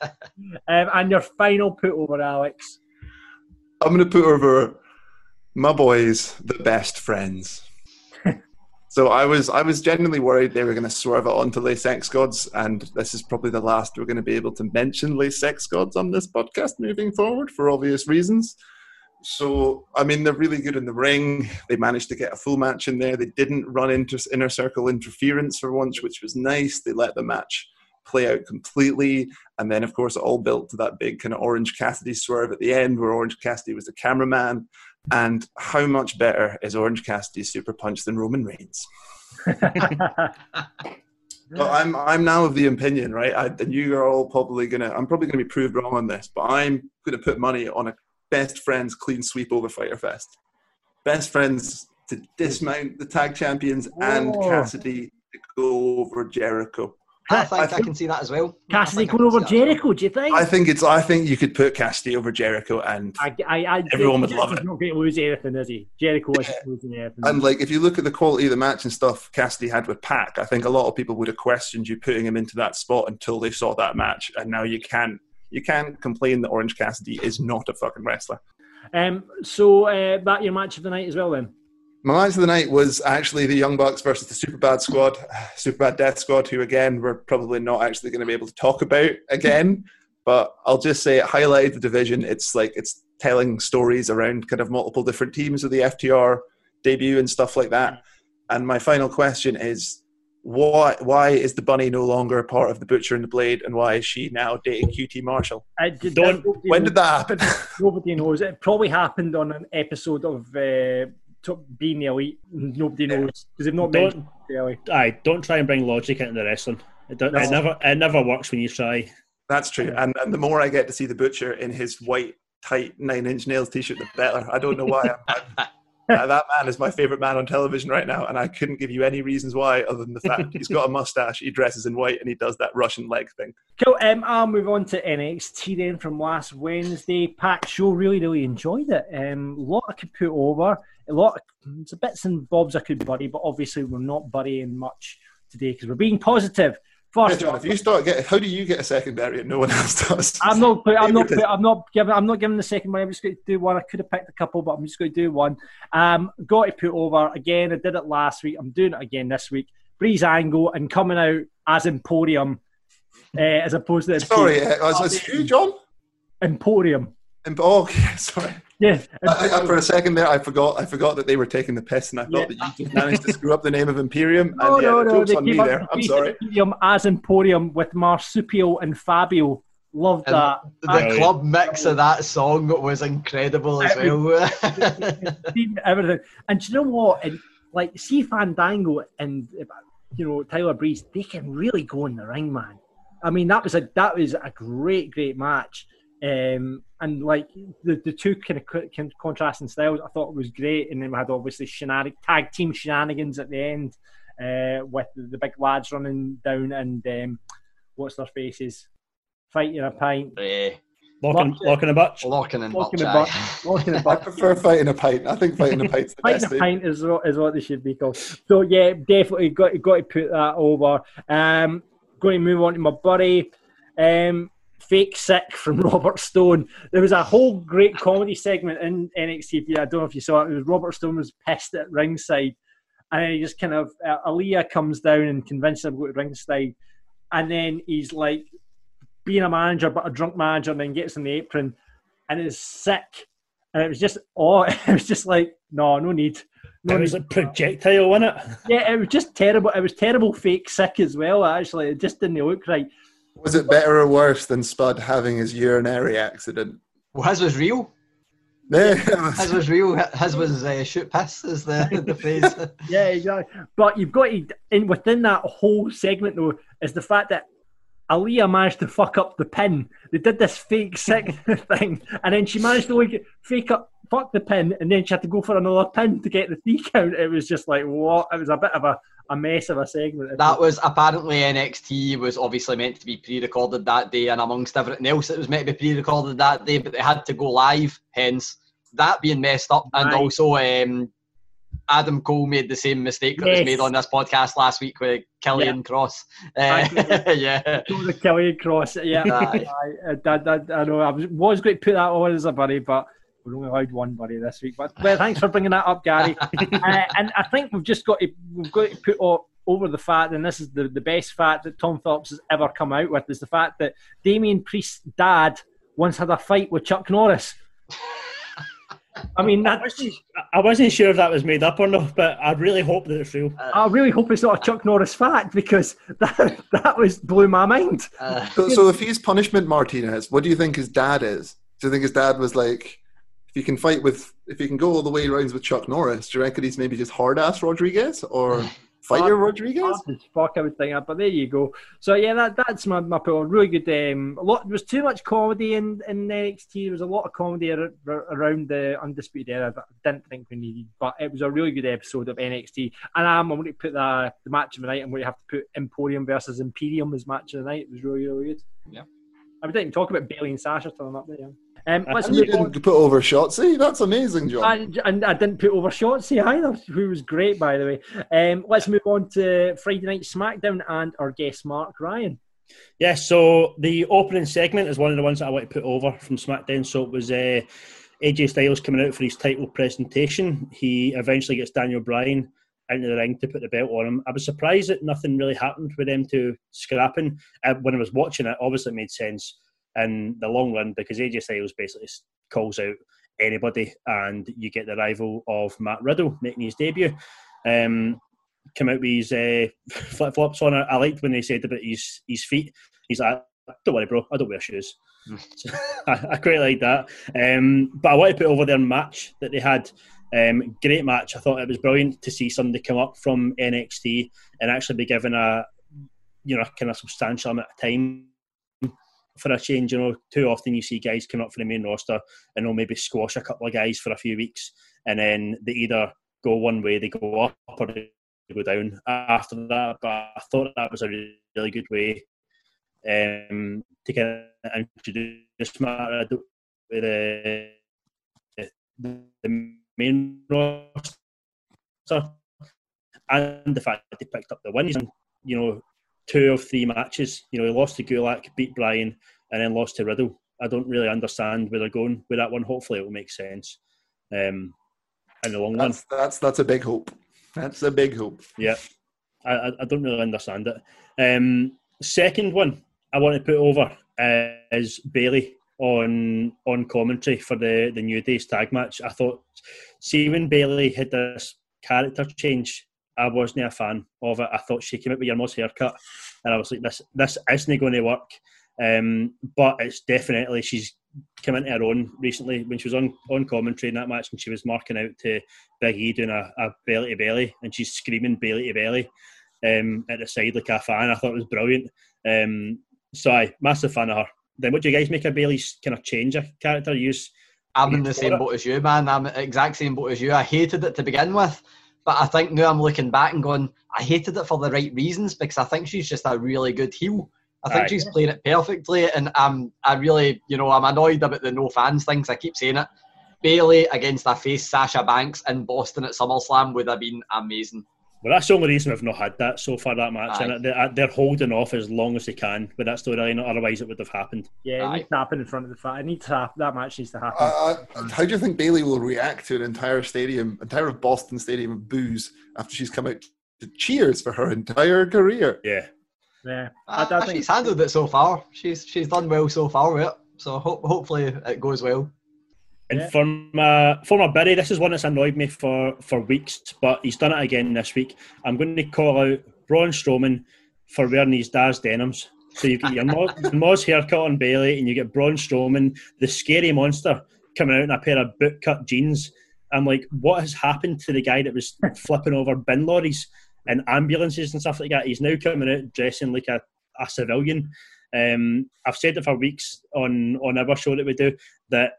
A: um, and your final put over, Alex.
C: I'm going to put over my boys, the best friends. So I was I was genuinely worried they were going to swerve it onto Les Sex Gods, and this is probably the last we're going to be able to mention Les Sex Gods on this podcast moving forward for obvious reasons. So I mean they're really good in the ring. They managed to get a full match in there. They didn't run into inner circle interference for once, which was nice. They let the match play out completely, and then of course it all built to that big kind of Orange Cassidy swerve at the end, where Orange Cassidy was the cameraman and how much better is Orange Cassidy's super punch than Roman Reigns? well, I'm I'm now of the opinion, right? I, and you are all probably gonna. I'm probably gonna be proved wrong on this, but I'm gonna put money on a best friends clean sweep over Fyter Fest. Best friends to dismount the tag champions and oh. Cassidy to go over Jericho.
B: I think I, think, I can see that as well.
A: Cassidy going over Jericho, do you think?
C: I think it's. I think you could put Cassidy over Jericho, and I, I, I everyone would love it.
A: Not going to lose anything, is he? Jericho is losing anything.
C: And like, if you look at the quality of the match and stuff Cassidy had with Pac, I think a lot of people would have questioned you putting him into that spot until they saw that match, and now you can't. You can't complain that Orange Cassidy is not a fucking wrestler.
A: Um. So uh, that your match of the night as well, then.
C: My match of the night was actually the Young Bucks versus the Super Bad Squad, Super Bad Death Squad, who again we're probably not actually going to be able to talk about again. But I'll just say it highlighted the division. It's like it's telling stories around kind of multiple different teams of the FTR debut and stuff like that. And my final question is why why is the bunny no longer part of the butcher and the blade and why is she now dating QT Marshall?
A: Did, Don't,
C: when did that happen?
A: Nobody knows. It probably happened on an episode of uh, being the elite. Nobody knows because they've not
F: don't, been Aye, don't try and bring logic into the wrestling. It, no. it, never it never works when you try.
C: That's true. And, and the more I get to see the butcher in his white tight nine inch nails t shirt, the better. I don't know why. I'm, uh, that man is my favorite man on television right now, and I couldn't give you any reasons why other than the fact he's got a mustache, he dresses in white, and he does that Russian leg thing.
A: Cool. Um, I'll move on to NXT then from last Wednesday. Pat show really, really enjoyed it. Um, a lot I could put over. A lot. Of, it's a bits and bobs I could bury, but obviously we're not burying much today because we're being positive.
C: First, John, if you start getting, how do you get a secondary and no one else does?
A: I'm not. I'm not. I'm not giving. I'm not giving the second one. I'm just going to do one. I could have picked a couple, but I'm just going to do one. Um, got to put over again. I did it last week. I'm doing it again this week. Breezango and coming out as Emporium, uh, as opposed to
C: sorry, uh, was who, John?
A: Emporium.
C: oh, okay, sorry.
A: Yeah.
C: I, I, for a second there, I forgot. I forgot that they were taking the piss, and I thought yeah. that you just managed to screw up the name of Imperium.
A: No,
C: and yeah,
A: no, no.
C: They on me there. I'm sorry.
A: Imperium as Emporium with Marsupial and Fabio. Loved and that.
B: The I, club mix of that song was incredible as well.
A: everything. And you know what? And like, see Fandango and you know Tyler Breeze, they can really go in the ring, man. I mean, that was a that was a great, great match. Um, and like the, the two kind of contrasting styles, I thought was great. And then we had obviously shenanig- tag team shenanigans at the end uh, with the, the, big lads running down and um, what's their faces fighting a pint.
B: Yeah.
F: Locking, locking a butch.
B: Locking and
A: locking
B: butch.
A: Locking
C: I prefer fighting a pint. I think fighting a pint's the
A: fighting
C: best
A: a pint is what, is what they should be called. So yeah, definitely got got to put that over. Um, going to move on to my buddy. Um, Fake Sick from Robert Stone. There was a whole great comedy segment in NXT. I don't know if you saw it. It was Robert Stone was pissed at ringside, and he just kind of uh, Aliyah comes down and convinces him to go to ringside, and then he's like being a manager but a drunk manager, and then gets in the apron, and is sick, and it was just oh, it was just like no, no need. No
F: it was a projectile, wasn't it?
A: Yeah, it was just terrible. It was terrible fake sick as well. Actually, it just didn't look right.
C: Was it better or worse than Spud having his urinary accident?
B: Well, his was real.
C: Yeah,
B: his was real. His was uh, shoot piss, is the the phrase.
A: yeah, exactly. But you've got to, in within that whole segment though, is the fact that Aliyah managed to fuck up the pin. They did this fake sick thing, and then she managed to like fake up, fuck the pin, and then she had to go for another pin to get the three count. It was just like what? It was a bit of a a mess of a segment.
B: That was apparently NXT was obviously meant to be pre-recorded that day, and amongst everything else, it was meant to be pre-recorded that day, but they had to go live. Hence, that being messed up, and right. also um, Adam Cole made the same mistake that yes. was made on this podcast last week with Killian yeah. Cross. Uh, yeah,
A: the Killian Cross. Yeah, I, I, I, I, know. I was, was great to put that on as a buddy, but we're only allowed one buddy this week. But well, thanks for bringing that up, Gary. uh, and I think we've just got to we've got to put over the fact, and this is the, the best fact that Tom Phillips has ever come out with, is the fact that Damien Priest's dad once had a fight with Chuck Norris. I mean, that,
F: I, wasn't, I wasn't sure if that was made up or not, but I really hope that it's real.
A: Uh, I really hope it's not a Chuck Norris fact because that that was blew my mind.
C: Uh, so, so, if he's punishment Martinez, what do you think his dad is? Do you think his dad was like, if you can fight with, if you can go all the way rounds with Chuck Norris, do you reckon he's maybe just hard ass Rodriguez or fighter Rodriguez?
A: Fuck, I would think but there you go. So yeah, that that's my my point. Really good. Um, a lot. There was too much comedy in in NXT. There was a lot of comedy ar- around the undisputed era that I didn't think we needed, but it was a really good episode of NXT. And I'm, I'm going to put the the match of the night. I'm going to have to put Emporium versus Imperium as match of the night. It was really really good.
B: Yeah.
A: I didn't even talk about Bayley and Sasha till I'm up there. Um,
C: and you didn't put over Shotzi. That's amazing, John.
A: And I, I, didn't put over Shotzi either, who was great, by the way. Um, let's move on to Friday Night SmackDown and our guest, Mark Ryan.
F: Yeah, so the opening segment is one of the ones that I want to put over from SmackDown. So it was uh, AJ Styles coming out for his title presentation. He eventually gets Daniel Bryan into the ring to put the belt on him. I was surprised that nothing really happened with them to scrapping. Uh, when I was watching it, obviously it made sense in the long run because AJ Styles basically calls out anybody, and you get the rival of Matt Riddle making his debut. Um, come out with his uh, flip flops on. I liked when they said about his his feet. He's like, "Don't worry, bro, I don't wear shoes." so, I, I, quite like that. Um, but I want to put over their match that they had. Um, great match. I thought it was brilliant to see somebody come up from NXT and actually be given a you know kind of substantial amount of time for a change. You know, too often you see guys come up for the main roster and they'll maybe squash a couple of guys for a few weeks, and then they either go one way, they go up, or they go down after that. But I thought that was a really good way um, to kind of introduce Matt with the, the main roster and the fact that they picked up the wins and you know two of three matches. You know, he lost to Gulak, beat Bryan, and then lost to Riddle. I don't really understand where they're going with that one. Hopefully, it will make sense um, in the long
C: that's,
F: run.
C: That's that's a big hope. That's a big hope.
F: Yeah, I, I don't really understand it. Um, second one I want to put over is Bayley on on commentary for the the New Days tag match. I thought, see when Bayley had this character change I wasn't a fan of it. I thought she came out with your most haircut, and I was like, "This, this isn't going to work." Um, but it's definitely she's come into her own recently when she was on, on commentary in that match and she was marking out to Big E doing a, a belly to belly and she's screaming belly to belly um, at the side like a fan. I thought it was brilliant. Um, so I massive fan of her. Then what do you guys make of Bayley's kind of change of character use?
B: I'm in the same boat as you, man. I'm exact same boat as you. I hated it to begin with, but I think now I'm looking back and going, I hated it for the right reasons because I think she's just a really good heel. I think Aye. she's playing it perfectly, and I'm I really, you know, I'm annoyed about the no fans things. I keep saying it. Bayley against a face Sasha Banks in Boston at SummerSlam would have been amazing.
F: Well, that's the only reason we've not had that so far. That match, Aye. and they're, they're, holding off as long as they can with that storyline. Otherwise, it would have happened.
A: Yeah, it Aye. needs to happen in front of the fight. It needs to happen. That match needs to happen.
C: Uh, uh, how do you think Bayley will react to an entire stadium, entire Boston stadium of boos after she's come out to cheers for her entire career?
F: Yeah,
A: yeah.
B: Uh, I, I think she's handled it so far. She's she's done well so far with it. So ho- hopefully it goes well.
F: And yeah. from uh, former bury, this is one that's annoyed me for, for weeks, but he's done it again this week. I'm going to call out Braun Strowman for wearing these Daz denims. So you get your Moz, Moz haircut on Bayley, and you get Braun Strowman, the scary monster, coming out in a pair of bootcut jeans. I'm like, what has happened to the guy that was flipping over bin lorries and ambulances and stuff like that? He's now coming out dressing like a, a civilian. Um, I've said it for weeks on on our show that we do that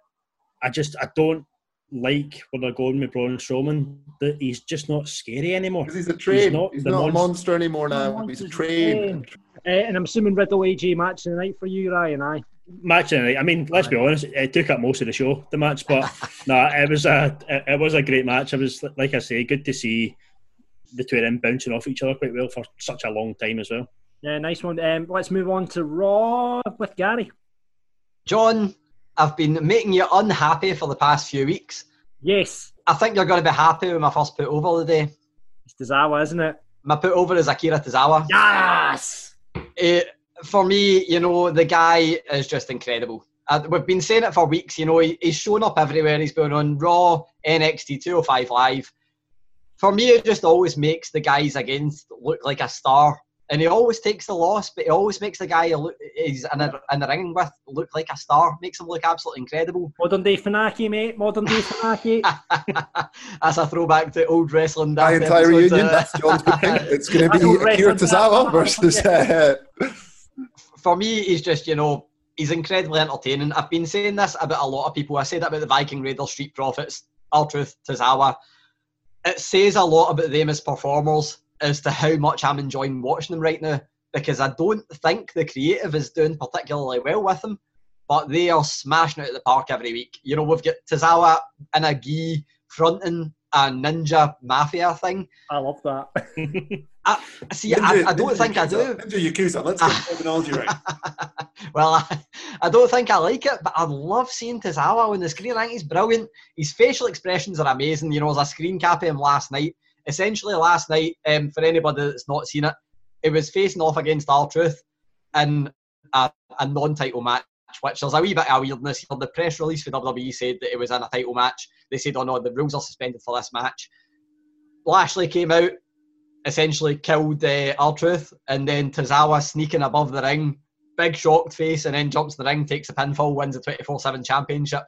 F: I just I don't like where they're going with Braun Strowman. That he's just not scary anymore.
C: He's a train. He's not, he's not a monster anymore now. He's a train.
A: Uh, and I'm assuming Riddle AJ match tonight for you, Ryan. I
F: match tonight. I mean, let's be honest, it took up most of the show, the match, but no, nah, it was a it was a great match. It was like I say, good to see the two of them bouncing off each other quite well for such a long time as well.
A: Yeah, nice one. Um, let's move on to Raw with Gary.
B: John, I've been making you unhappy for the past few weeks.
A: Yes.
B: I think you're going to be happy with my first put over the day.
A: It's Tozawa, isn't it?
B: My put over is Akira Tozawa.
A: Yes!
B: It, for me, you know, the guy is just incredible. Uh, we've been saying it for weeks, you know, he, he's shown up everywhere. He's been on Raw, NXT 205 Live. For me, it just always makes the guys against look like a star and he always takes the loss, but he always makes the guy look, he's in, a, in the ring with look like a star, makes him look absolutely incredible.
A: Modern day Funaki, mate. Modern day Funaki.
B: That's a throwback to old wrestling.
C: My entire reunion. Uh, That's John's booking. It's going to be Akira Tozawa versus. Uh,
B: For me, he's just you know he's incredibly entertaining. I've been saying this about a lot of people. I said that about the Viking Raiders, Street Profits, R-Truth, Tozawa. It says a lot about them as performers as to how much I'm enjoying watching them right now because I don't think the creative is doing particularly well with them, but they are smashing it at the park every week. You know, we've got Tozawa and a gi fronting a ninja mafia thing.
A: I love that.
B: I, see, ninja, I, I, don't think
C: Yakuza,
B: I do.
C: Ninja Yakuza, let's get the terminology right.
B: well, I, I, don't think I like it, but I love seeing Tozawa on the screen. I think he's brilliant. His facial expressions are amazing. You know, as a screen cap of him last night, essentially last night, um, for anybody that's not seen it, it was facing off against R-Truth in a, a non-title match, which there's a wee bit of weirdness here. The press release for WWE said that it was in a title match. They said, oh no, the rules are suspended for this match. Lashley came out, essentially killed uh, R-Truth, and then Tozawa sneaking above the ring, big shocked face, and then jumps the ring, takes a pinfall, wins the 24-7 championship.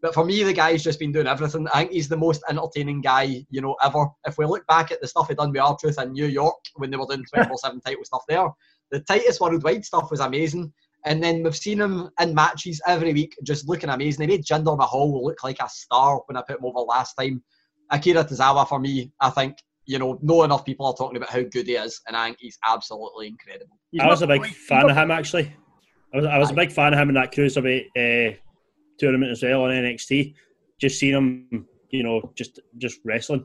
B: But for me, the guy's just been doing everything. I think he's the most entertaining guy, you know, ever. If we look back at the stuff he done with R-Truth in New York when they were doing 24-7 title stuff there, the tightest worldwide stuff was amazing. And then we've seen him in matches every week, just looking amazing. He made Jinder Mahal look like a star when I put him over last time. Akira Tozawa, for me, I think, you know, not enough people are talking about how good he is, and I think he's absolutely incredible.
F: He's I was a big fan of him, actually. I was, I was a big fan of him in that cruiserweight uh, tournament as well on NXT. Just seeing him, you know, just just wrestling.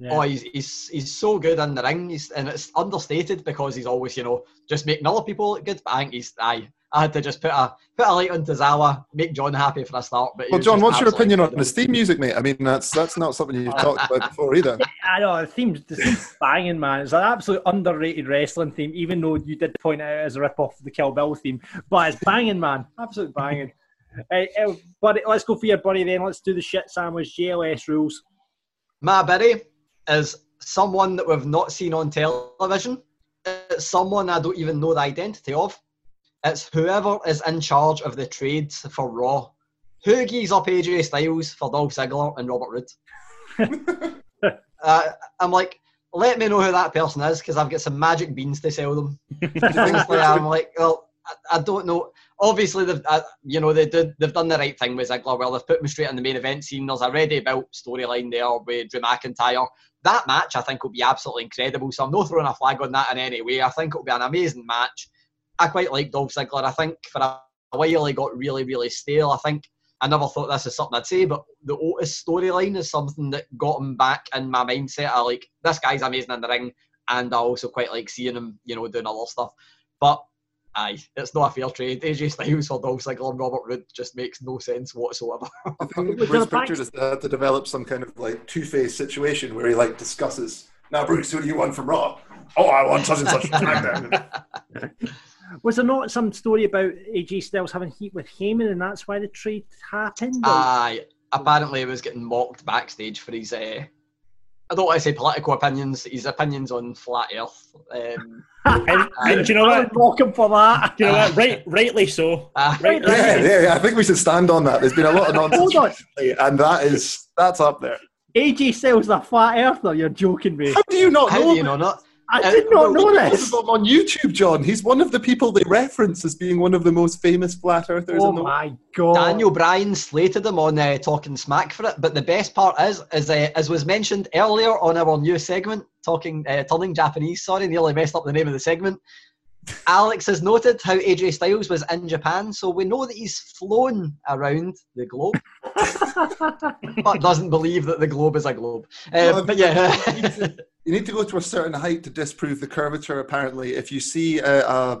B: Yeah. Oh, he's, he's he's so good in the ring, he's, and it's understated because he's always, you know, just making other people look good. But I think he's, I, I had to just put a put a light on Tozawa, make John happy for a start. But
C: well, John, what's your opinion on the theme music, mate? I mean, that's that's not something you've talked about before either.
A: I know the theme's, the theme's banging, man. It's an absolute underrated wrestling theme, even though you did point out as a rip off the Kill Bill theme. But it's banging, man, absolute banging. Uh, uh, buddy, let's go for your buddy then. Let's do the shit sandwich. JLS rules.
B: My buddy is someone that we've not seen on television. It's someone I don't even know the identity of. It's whoever is in charge of the trades for Raw. Who gives up AJ Styles for Dolph Ziggler and Robert Roode? uh, I'm like, let me know who that person is because I've got some magic beans to sell them. I'm like, well, I, I, don't know. Obviously, they've uh, you know they did they've done the right thing with Ziggler. Well, they've put me straight in the main event scene. There's a ready built storyline there with Drew McIntyre. That match I think will be absolutely incredible. So I'm not throwing a flag on that in any way. I think it'll be an amazing match. I quite like Dolph Ziggler. I think for a while he got really really stale. I think I never thought this is something I'd say, but the Otis storyline is something that got him back in my mindset. I like this guy's amazing in the ring, and I also quite like seeing him, you know, doing other stuff. But aye, it's not a fair trade. AJ Styles for Dolph Ziggler and Robert Roode just makes no sense whatsoever.
C: I think Bruce Pritchard has had to develop some kind of like two faced situation where he like discusses. Now, Bruce, who do you want from Raw? Oh, I want such and such.
A: Was there not some story about AJ Styles having heat with Heyman, and that's why the trade happened?
B: Aye, apparently he was getting mocked backstage for his. Uh, I don't want to say political opinions. His opinions on flat Earth. Um,
F: and, and do you know what?
A: Mock him for that.
F: Do you know what? Right, rightly so. Uh,
C: right, yeah, yeah, yeah, I think we should stand on that. There's been a lot of nonsense, Hold on. and that is that's up there.
A: AJ Styles a flat earther. You're joking me.
C: How do you not
B: How
C: know?
B: do you know not?
A: I uh, did not know this.
C: On YouTube, John, he's one of the people they reference as being one of the most famous flat earthers.
A: Oh
C: in the
A: my god!
B: Daniel Bryan slated him on uh, talking smack for it, but the best part is, is uh, as was mentioned earlier on our new segment, talking uh, turning Japanese. Sorry, nearly messed up the name of the segment. Alex has noted how AJ Styles was in Japan, so we know that he's flown around the globe, but doesn't believe that the globe is a globe. Uh, well, but yeah,
C: you, need to, you need to go to a certain height to disprove the curvature. Apparently, if you see, uh, uh,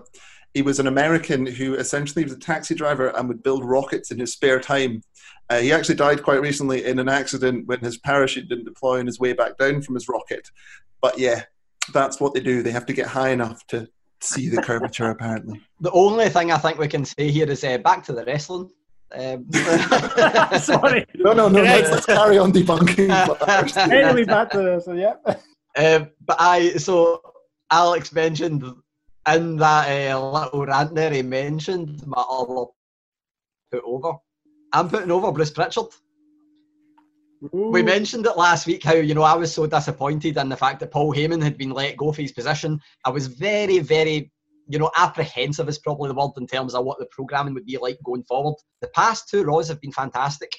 C: he was an American who essentially was a taxi driver and would build rockets in his spare time. Uh, he actually died quite recently in an accident when his parachute didn't deploy on his way back down from his rocket. But yeah, that's what they do. They have to get high enough to see the curvature apparently.
B: The only thing I think we can say here is uh, back to the wrestling. Um,
A: Sorry.
C: No, no, no. Let's, let's carry on debunking.
A: anyway, back to so yeah.
B: Um, but I so Alex mentioned in that uh, little rant there, he mentioned my other put over. I'm putting over Bruce Pritchard. Ooh. We mentioned it last week how you know I was so disappointed in the fact that Paul Heyman had been let go for his position. I was very, very, you know, apprehensive is probably the word in terms of what the programming would be like going forward. The past two Raws have been fantastic.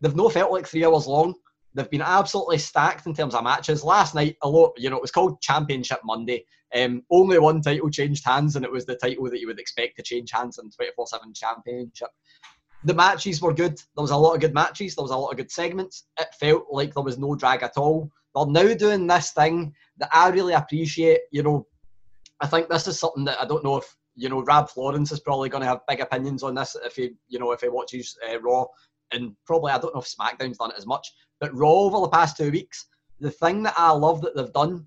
B: They've no felt like three hours long. They've been absolutely stacked in terms of matches. Last night, a lot, you know, it was called Championship Monday. Um, only one title changed hands, and it was the title that you would expect to change hands in 24 7 Championship the matches were good. There was a lot of good matches. There was a lot of good segments. It felt like there was no drag at all. They're now doing this thing that I really appreciate. You know, I think this is something that I don't know if you know. Rab Florence is probably going to have big opinions on this if he, you know, if he watches uh, Raw, and probably I don't know if SmackDown's done it as much, but Raw over the past two weeks, the thing that I love that they've done,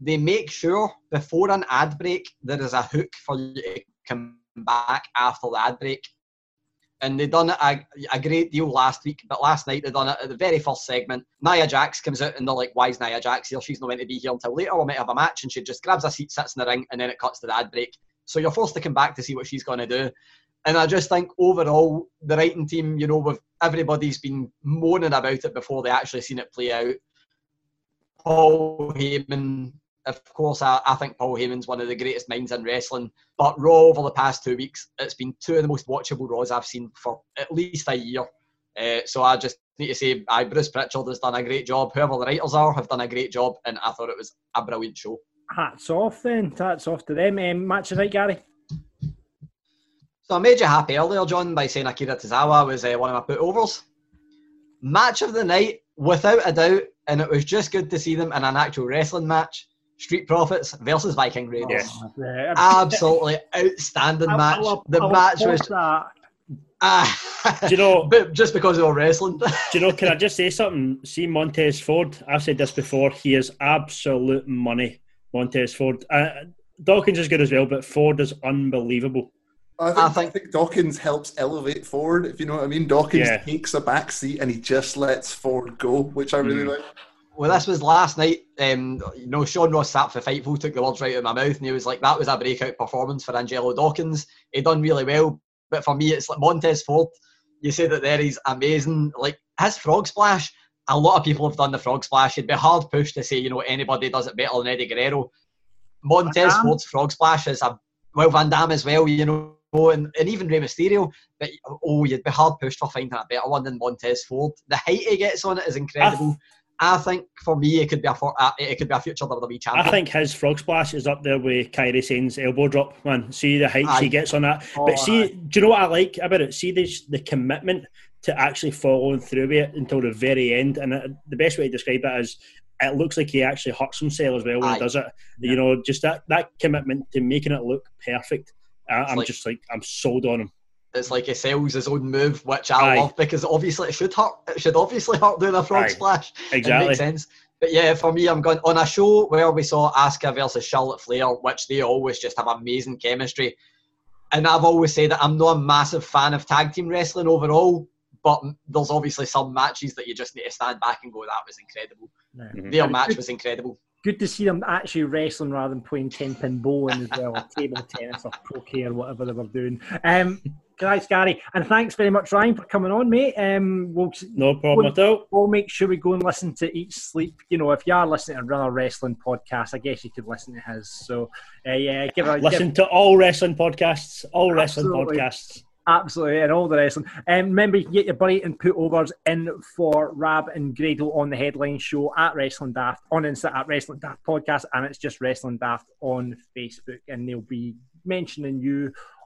B: they make sure before an ad break there is a hook for you to come back after the ad break and they done a, a, great deal last week. But last night they done it at the very first segment. Nia Jax comes out and they're like, "Why is Nia Jax here? She's not meant to be here until later. We might have a match." And she just grabs a seat, sits in the ring, and then it cuts to the ad break. So you're forced to come back to see what she's going to do. And I just think overall, the writing team, you know, with everybody's been moaning about it before they actually seen it play out. Paul Heyman of course, I, I think Paul Heyman's one of the greatest minds in wrestling. But Raw over the past two weeks, it's been two of the most watchable Raws I've seen for at least a year. Uh, so I just need to say, I, Bruce Pritchard has done a great job. Whoever the writers are have done a great job, and I thought it was a brilliant show.
A: Hats off then. Hats off to them. Um, match of the night, Gary.
B: So I made you happy earlier, John, by saying Akira Tozawa was uh, one of my put overs. Match of the night, without a doubt, and it was just good to see them in an actual wrestling match. Street Profits versus Viking Raiders. Oh, yeah. Absolutely outstanding match. I, I, I, the match was. Uh,
F: do you know?
B: but just because they were wrestling.
F: do you know? Can I just say something? See Montez Ford. I've said this before. He is absolute money. Montez Ford. Uh, Dawkins is good as well, but Ford is unbelievable.
C: I think, I think, I think, Dawkins helps elevate Ford, if you know what I mean. Dawkins yeah. takes a back seat and he just lets Ford go, which I really mm. like.
B: Well, this was last night. Um, you know, Sean Ross Sapp for Fightful, took the words right out of my mouth, and he was like, "That was a breakout performance for Angelo Dawkins. He done really well." But for me, it's like Montez Ford. You say that there he's amazing. Like his frog splash. A lot of people have done the frog splash. It'd be hard pushed to say, you know, anybody does it better than Eddie Guerrero. Montez Ford's frog splash is a well Van Dam as well. You know, and, and even Rey Mysterio, but oh, you'd be hard pushed for finding a better one than Montez Ford. The height he gets on it is incredible. I, think for me, it could be a for, uh, it could be a future WWE champion.
F: I think his frog splash is up there with Kairi Sane's elbow drop. Man, see the height he gets on that. Oh, but see, aye. do you know what I like about it? See the the commitment to actually following through with it until the very end. And uh, the best way to describe it is it looks like he actually hurts himself as well when Aye. he does it. Yeah. You know, just that, that commitment to making it look perfect. I, am like, just like I'm sold on him.
B: It's like he sells his own move, which I Aye. love because obviously it should hurt. It should obviously hurt doing a frog Aye. splash.
F: Exactly,
B: it makes sense. But yeah, for me, I'm going on a show where we saw Asuka versus Charlotte Flair, which they always just have amazing chemistry. And I've always said that I'm not a massive fan of tag team wrestling overall, but there's obviously some matches that you just need to stand back and go, that was incredible. Mm-hmm. Their match was incredible
A: good to see them actually wrestling rather than playing 10 pin bowling as well, or table tennis or croquet or whatever they were doing. Um, guys, Gary, and thanks very much, Ryan, for coming on, mate. Um, we'll,
F: no problem
A: we'll,
F: at all.
A: We'll make sure we go and listen to each Sleep. You know, if you are listening to another wrestling podcast, I guess you could listen to his. So, uh, yeah, give a
F: listen
A: give,
F: to all wrestling podcasts, all wrestling podcasts.
A: Absolutely, and all the wrestling. Um, remember, you can get your buddy and put overs in for Rab and Grado on the headline show at Wrestling Daft on Insta at Wrestling Daft Podcast, and it's just Wrestling Daft on Facebook, and they'll be mentioning you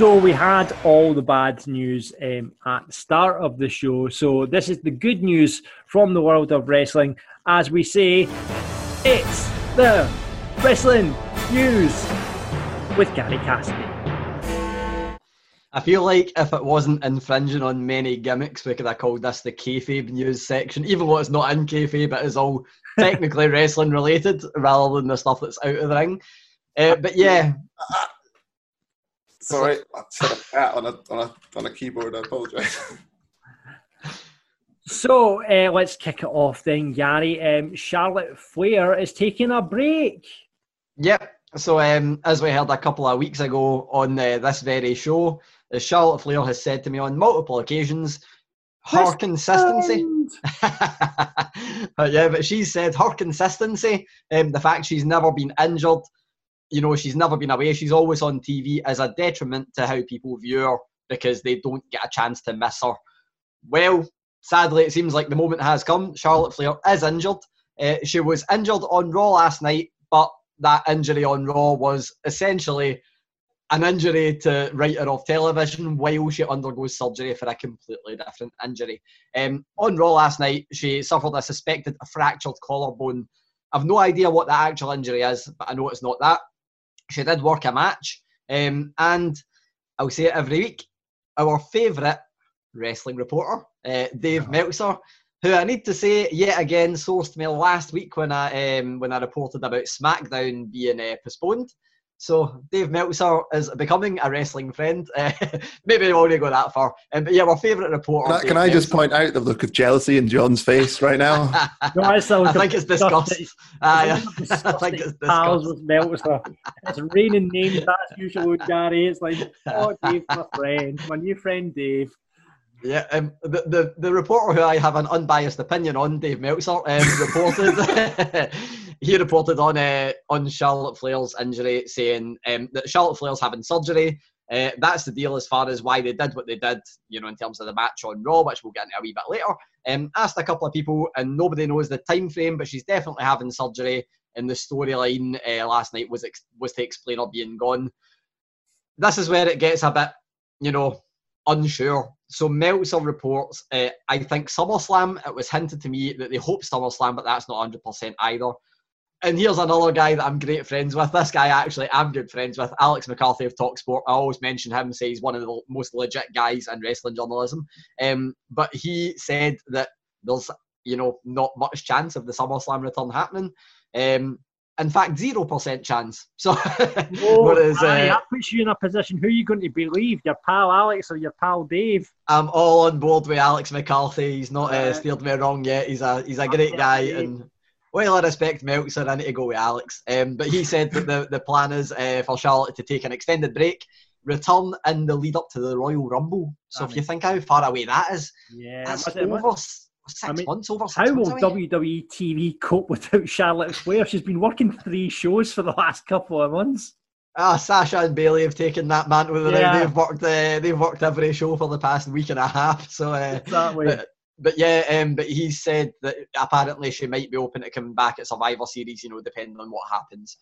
A: So we had all the bad news um, at the start of the show. So this is the good news from the world of wrestling. As we say, it's the wrestling news with Gary Cassidy.
B: I feel like if it wasn't infringing on many gimmicks, we could have called this the kayfabe news section, even though it's not in kayfabe, it is all technically wrestling related rather than the stuff that's out of the ring. Uh, but yeah,
C: Sorry, I said a cat on a on a on a keyboard. I apologise.
A: So uh, let's kick it off then, Gary. Um, Charlotte Flair is taking a break.
B: Yep. So um, as we heard a couple of weeks ago on uh, this very show, as Charlotte Flair has said to me on multiple occasions, her consistency. But yeah, but she said her consistency, um, the fact she's never been injured, you know, she's never been away. She's always on TV as a detriment to how people view her because they don't get a chance to miss her. Well, sadly, it seems like the moment has come. Charlotte Flair is injured. Uh, she was injured on Raw last night, but that injury on Raw was essentially an injury to writer of television while she undergoes surgery for a completely different injury. Um, on Raw last night, she suffered a suspected fractured collarbone. I've no idea what the actual injury is, but I know it's not that she did work a match. Um, and I'll say it every week, our favourite wrestling reporter, uh, Dave oh. Meltzer, who I need to say yet again sourced me last week when I um, when I reported about SmackDown being uh, postponed. So Dave Meltzer is becoming a wrestling friend. Uh, maybe I won't go that far. Um, but yeah, our favourite reporter.
C: Can, I, can I just point out the look of jealousy in John's face right now?
B: no, I, I think it's disgust. Uh, I think it's disgust.
A: with Meltzer. It's raining names as usual, Gary. It's like, oh, Dave, my friend, my new friend Dave.
B: Yeah, um, the, the the reporter who I have an unbiased opinion on, Dave Meltzer, um, reported he reported on uh, on Charlotte Flair's injury, saying um, that Charlotte Flair's having surgery. Uh, that's the deal as far as why they did what they did, you know, in terms of the match on Raw, which we'll get into a wee bit later. Um, asked a couple of people, and nobody knows the time frame, but she's definitely having surgery. and the storyline uh, last night was ex- was to explain her being gone. This is where it gets a bit, you know, unsure. So Meltzer reports, uh, I think SummerSlam. It was hinted to me that they hope SummerSlam, but that's not 100 percent either. And here's another guy that I'm great friends with. This guy actually I'm good friends with, Alex McCarthy of Talksport. I always mention him, say he's one of the most legit guys in wrestling journalism. Um, but he said that there's you know not much chance of the SummerSlam return happening. Um, in fact, zero percent chance. So,
A: oh, whereas, uh, that puts you in a position. Who are you going to believe, your pal Alex or your pal Dave?
B: I'm all on board with Alex McCarthy. He's not uh, steered me wrong yet. He's a he's a great guy, and well, I respect Meltzer. I need to go with Alex. Um, but he said that the, the plan is uh, for Charlotte to take an extended break, return in the lead up to the Royal Rumble. So I mean, if you think how far away that is,
A: yeah,
B: that's over six I mean, months over.
A: how
B: will
A: WWE TV cope without Charlotte Flair? She's been working three shows for the last couple of months.
B: Ah, Sasha and Bayley have taken that mantle. Yeah. They've worked. Uh, they've worked every show for the past week and a half. So uh,
A: exactly.
B: But, yeah, um, but he said that apparently she might be open to coming back at Survivor Series. You know, depending on what happens.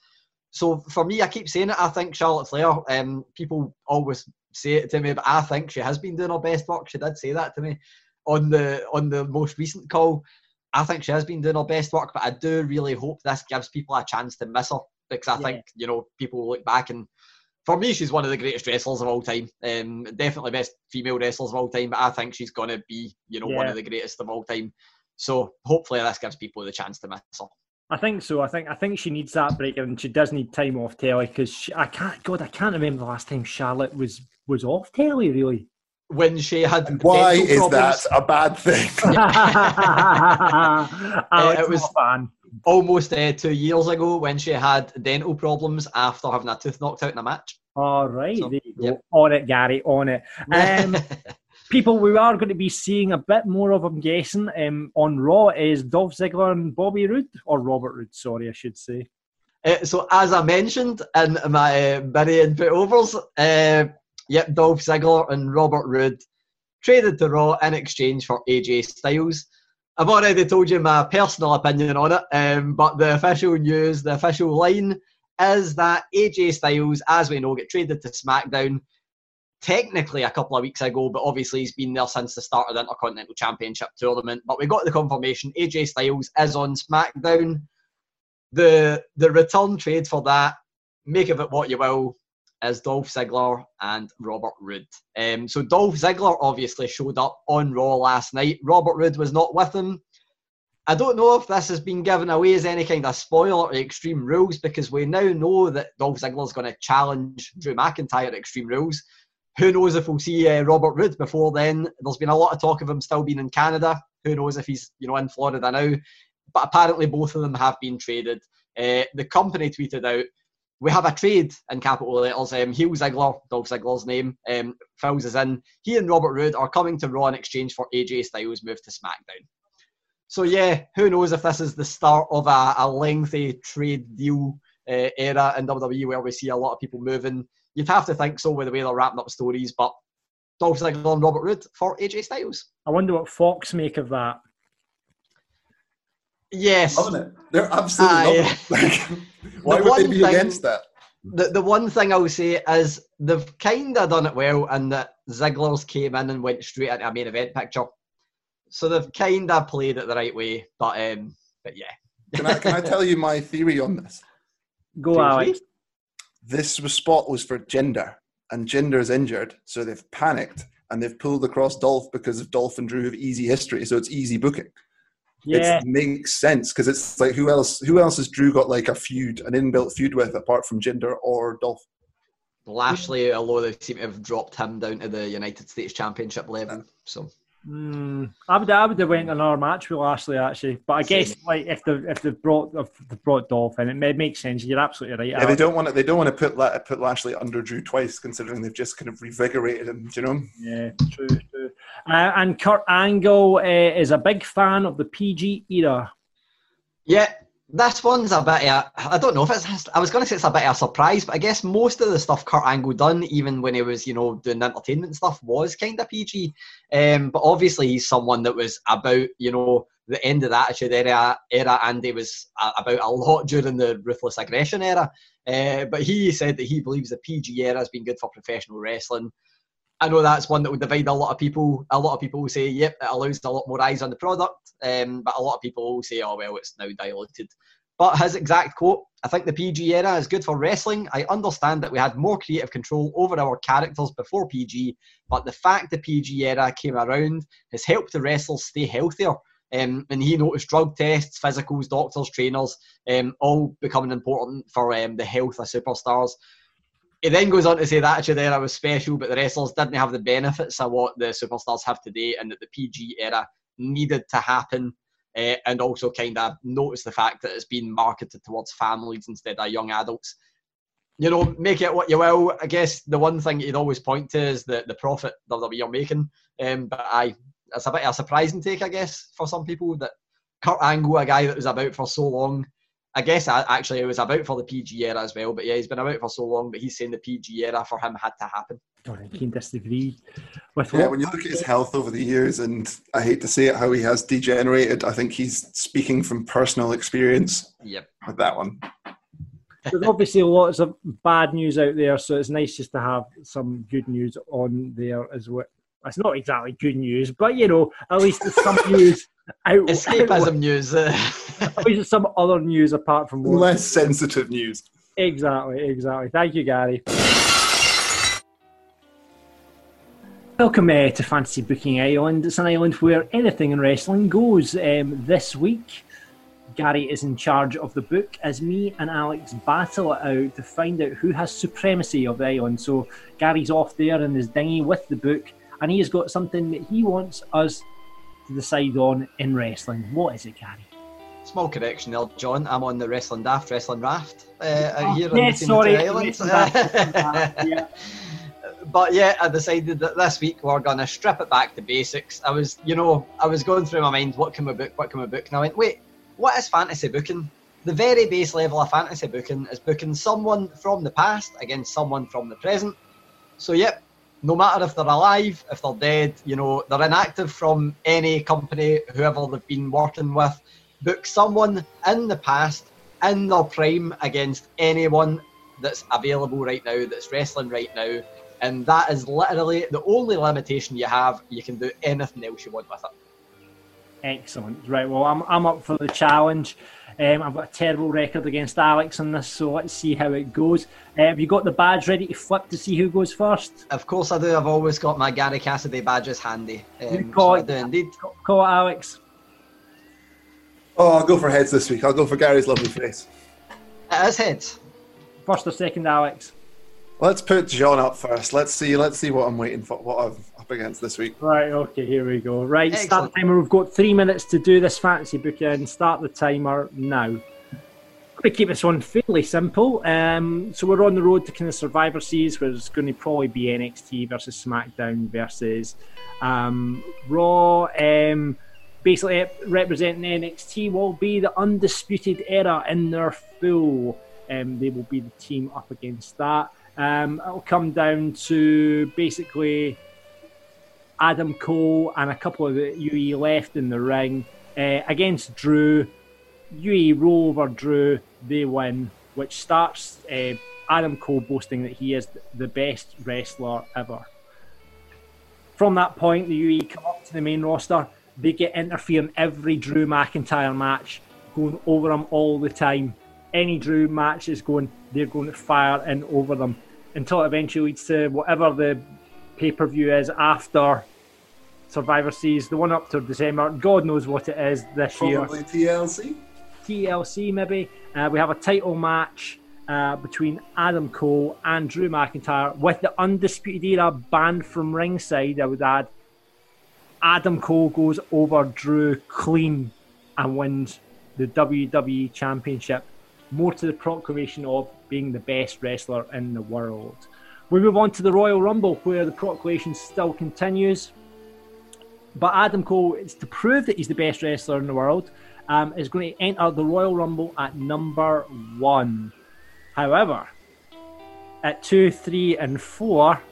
B: So for me, I keep saying it. I think Charlotte Flair. Um, people always say it to me, but I think she has been doing her best work. She did say that to me on the on the most recent call. I think she has been doing her best work, but I do really hope this gives people a chance to miss her because I yeah. think you know people will look back and for me she's one of the greatest wrestlers of all time. Um, definitely best female wrestlers of all time, but I think she's gonna be you know yeah. one of the greatest of all time. So hopefully this gives people the chance to miss her.
A: I think so. I think I think she needs that break, and she does need time off telly because I can't. God, I can't remember the last time Charlotte was was off telly. Really,
B: when she had.
C: And why is problems. that a bad thing?
B: uh, it was fun. Almost uh, two years ago when she had dental problems after having a tooth knocked out in a match.
A: All right, so, there you go. Yep. On it, Gary. On it. Um, people, we are going to be seeing a bit more of, I'm guessing, um, on Raw is Dolph Ziggler and Bobby Roode, or Robert Roode, sorry, I should say.
B: Uh, so, as I mentioned in my uh, mini input overs, uh, Yep, Dolph Ziggler and Robert Roode traded to Raw in exchange for AJ Styles. I've already told you my personal opinion on it, um, but the official news, the official line is that AJ Styles, as we know, get traded to SmackDown technically a couple of weeks ago, but obviously he's been there since the start of the Intercontinental Championship tournament. But we got the confirmation AJ Styles is on SmackDown. The the return trade for that, make of it what you will, is Dolph Ziggler and Robert Roode. Um, so Dolph Ziggler obviously showed up on Raw last night. Robert Roode was not with him. I don't know if this has been given away as any kind of spoiler to Extreme Rules because we now know that Dolph Ziggler is going to challenge Drew McIntyre at Extreme Rules. Who knows if we'll see uh, Robert Roode before then? There's been a lot of talk of him still being in Canada. Who knows if he's you know in Florida now? But apparently both of them have been traded. Uh, the company tweeted out we have a trade in capital letters. Um, Hugh Ziggler, Dolph Ziggler's name, um, fills us in. He and Robert Roode are coming to Raw in exchange for AJ Styles' move to SmackDown. So yeah, who knows if this is the start of a, a lengthy trade deal uh, era in WWE where we see a lot of people moving. You'd have to think so with the way they're wrapping up stories, but Dolph Ziggler and Robert Roode for AJ Styles.
A: I wonder what Fox make of that.
B: Yes,
C: loving it. They're absolutely uh, Like, why the would they be thing, against that?
B: The the one thing I will say is they've kind of done it well, and that Ziggler's came in and went straight into a main event picture, so they've kind of played it the right way. But um, but yeah.
C: can I can I tell you my theory on this?
A: Go Alex.
C: This was spot was for Jinder, and Jinder is injured, so they've panicked and they've pulled across Dolph because of Dolph and Drew have easy history, so it's easy booking yeah. it makes sense because it's like who else? Who else has Drew got like a feud, an inbuilt feud with apart from Jinder or Dolph?
B: Lashley, although they seem to have dropped him down to the United States Championship level, so
A: Mm, I would, I would have went another match with Lashley actually, but I Same. guess like if they if they brought if they brought Dolph in, it makes sense. You're absolutely right.
C: Yeah, they don't want to they don't want to put put Lashley under Drew twice, considering they've just kind of revigorated him. Do you know?
A: Yeah, true, true. Uh, and Kurt Angle uh, is a big fan of the PG era.
B: Yeah, this one's a bit of, I don't know if it's, I was going to say it's a bit of a surprise, but I guess most of the stuff Kurt Angle done, even when he was, you know, doing entertainment stuff, was kind of PG. Um, but obviously he's someone that was about, you know, the end of that Attitude Era, era he was about a lot during the Ruthless Aggression era. Uh, but he said that he believes the PG era has been good for professional wrestling. I know that's one that would divide a lot of people. A lot of people will say, yep, it allows a lot more eyes on the product. Um, but a lot of people will say, oh, well, it's now diluted. But his exact quote I think the PG era is good for wrestling. I understand that we had more creative control over our characters before PG, but the fact the PG era came around has helped the wrestlers stay healthier. Um, and he noticed drug tests, physicals, doctors, trainers, um, all becoming important for um, the health of superstars. He then goes on to say that Attitude Era was special, but the wrestlers didn't have the benefits of what the superstars have today, and that the PG era needed to happen uh, and also kind of notice the fact that it's been marketed towards families instead of young adults. You know, make it what you will. I guess the one thing you'd always point to is the, the profit that are making. Um, but I, it's a bit of a surprising take, I guess, for some people that Kurt Angle, a guy that was about for so long, I guess actually it was about for the PG era as well. But yeah, he's been about for so long, but he's saying the PG era for him had to happen.
A: I can disagree with
C: yeah. When you look at his health over the years, and I hate to say it, how he has degenerated. I think he's speaking from personal experience.
B: Yep.
C: With that one.
A: There's obviously lots of bad news out there, so it's nice just to have some good news on there as well. It's not exactly good news, but you know, at least it's some news
B: out. Escapism out, news.
A: at least some other news apart from
C: less sensitive news.
A: Exactly, exactly. Thank you, Gary. Welcome uh, to Fantasy Booking Island. It's an island where anything in wrestling goes. Um, this week, Gary is in charge of the book as me and Alex battle it out to find out who has supremacy of the island. So Gary's off there in his dinghy with the book, and he has got something that he wants us to decide on in wrestling. What is it, Gary?
B: Small correction there, John. I'm on the Wrestling Daft Wrestling Raft uh, oh, here yeah, sorry, the Islands. yeah but yeah, I decided that this week we're gonna strip it back to basics. I was, you know, I was going through my mind, what can we book, what can we book, and I went, wait, what is fantasy booking? The very base level of fantasy booking is booking someone from the past against someone from the present. So yep, no matter if they're alive, if they're dead, you know, they're inactive from any company, whoever they've been working with, book someone in the past in their prime against anyone that's available right now, that's wrestling right now, and that is literally the only limitation you have. You can do anything else you want with it.
A: Excellent. Right. Well, I'm, I'm up for the challenge. Um, I've got a terrible record against Alex on this, so let's see how it goes. Uh, have you got the badge ready to flip to see who goes first?
B: Of course I do. I've always got my Gary Cassidy badges handy.
A: Um, call, so it, indeed. call it, Alex.
C: Oh, I'll go for heads this week. I'll go for Gary's lovely face.
B: It is heads.
A: First or second, Alex?
C: Let's put John up first. Let's see. Let's see what I'm waiting for. What I'm up against this week.
A: Right. Okay. Here we go. Right. Excellent. Start timer. We've got three minutes to do this fantasy booking. Start the timer now. We keep this one fairly simple. Um, so we're on the road to kind of Survivor Series, where it's going to probably be NXT versus SmackDown versus um, Raw. Um, basically, representing NXT will be the Undisputed Era in their full. Um, they will be the team up against that. Um, it'll come down to basically Adam Cole and a couple of the UE left in the ring uh, against Drew. UE roll over Drew, they win, which starts uh, Adam Cole boasting that he is the best wrestler ever. From that point, the UE come up to the main roster. They get interfering every Drew McIntyre match, going over them all the time. Any Drew match is going, they're going to fire in over them until it eventually leads to whatever the pay per view is after Survivor Series, the one up to December. God knows what it is this
C: Probably
A: year.
C: TLC.
A: TLC maybe. Uh, we have a title match uh, between Adam Cole and Drew McIntyre with the Undisputed Era banned from ringside. I would add. Adam Cole goes over Drew clean and wins the WWE Championship more to the proclamation of being the best wrestler in the world. We move on to the Royal Rumble, where the proclamation still continues. But Adam Cole, is to prove that he's the best wrestler in the world, um, is going to enter the Royal Rumble at number one. However, at two, three, and four,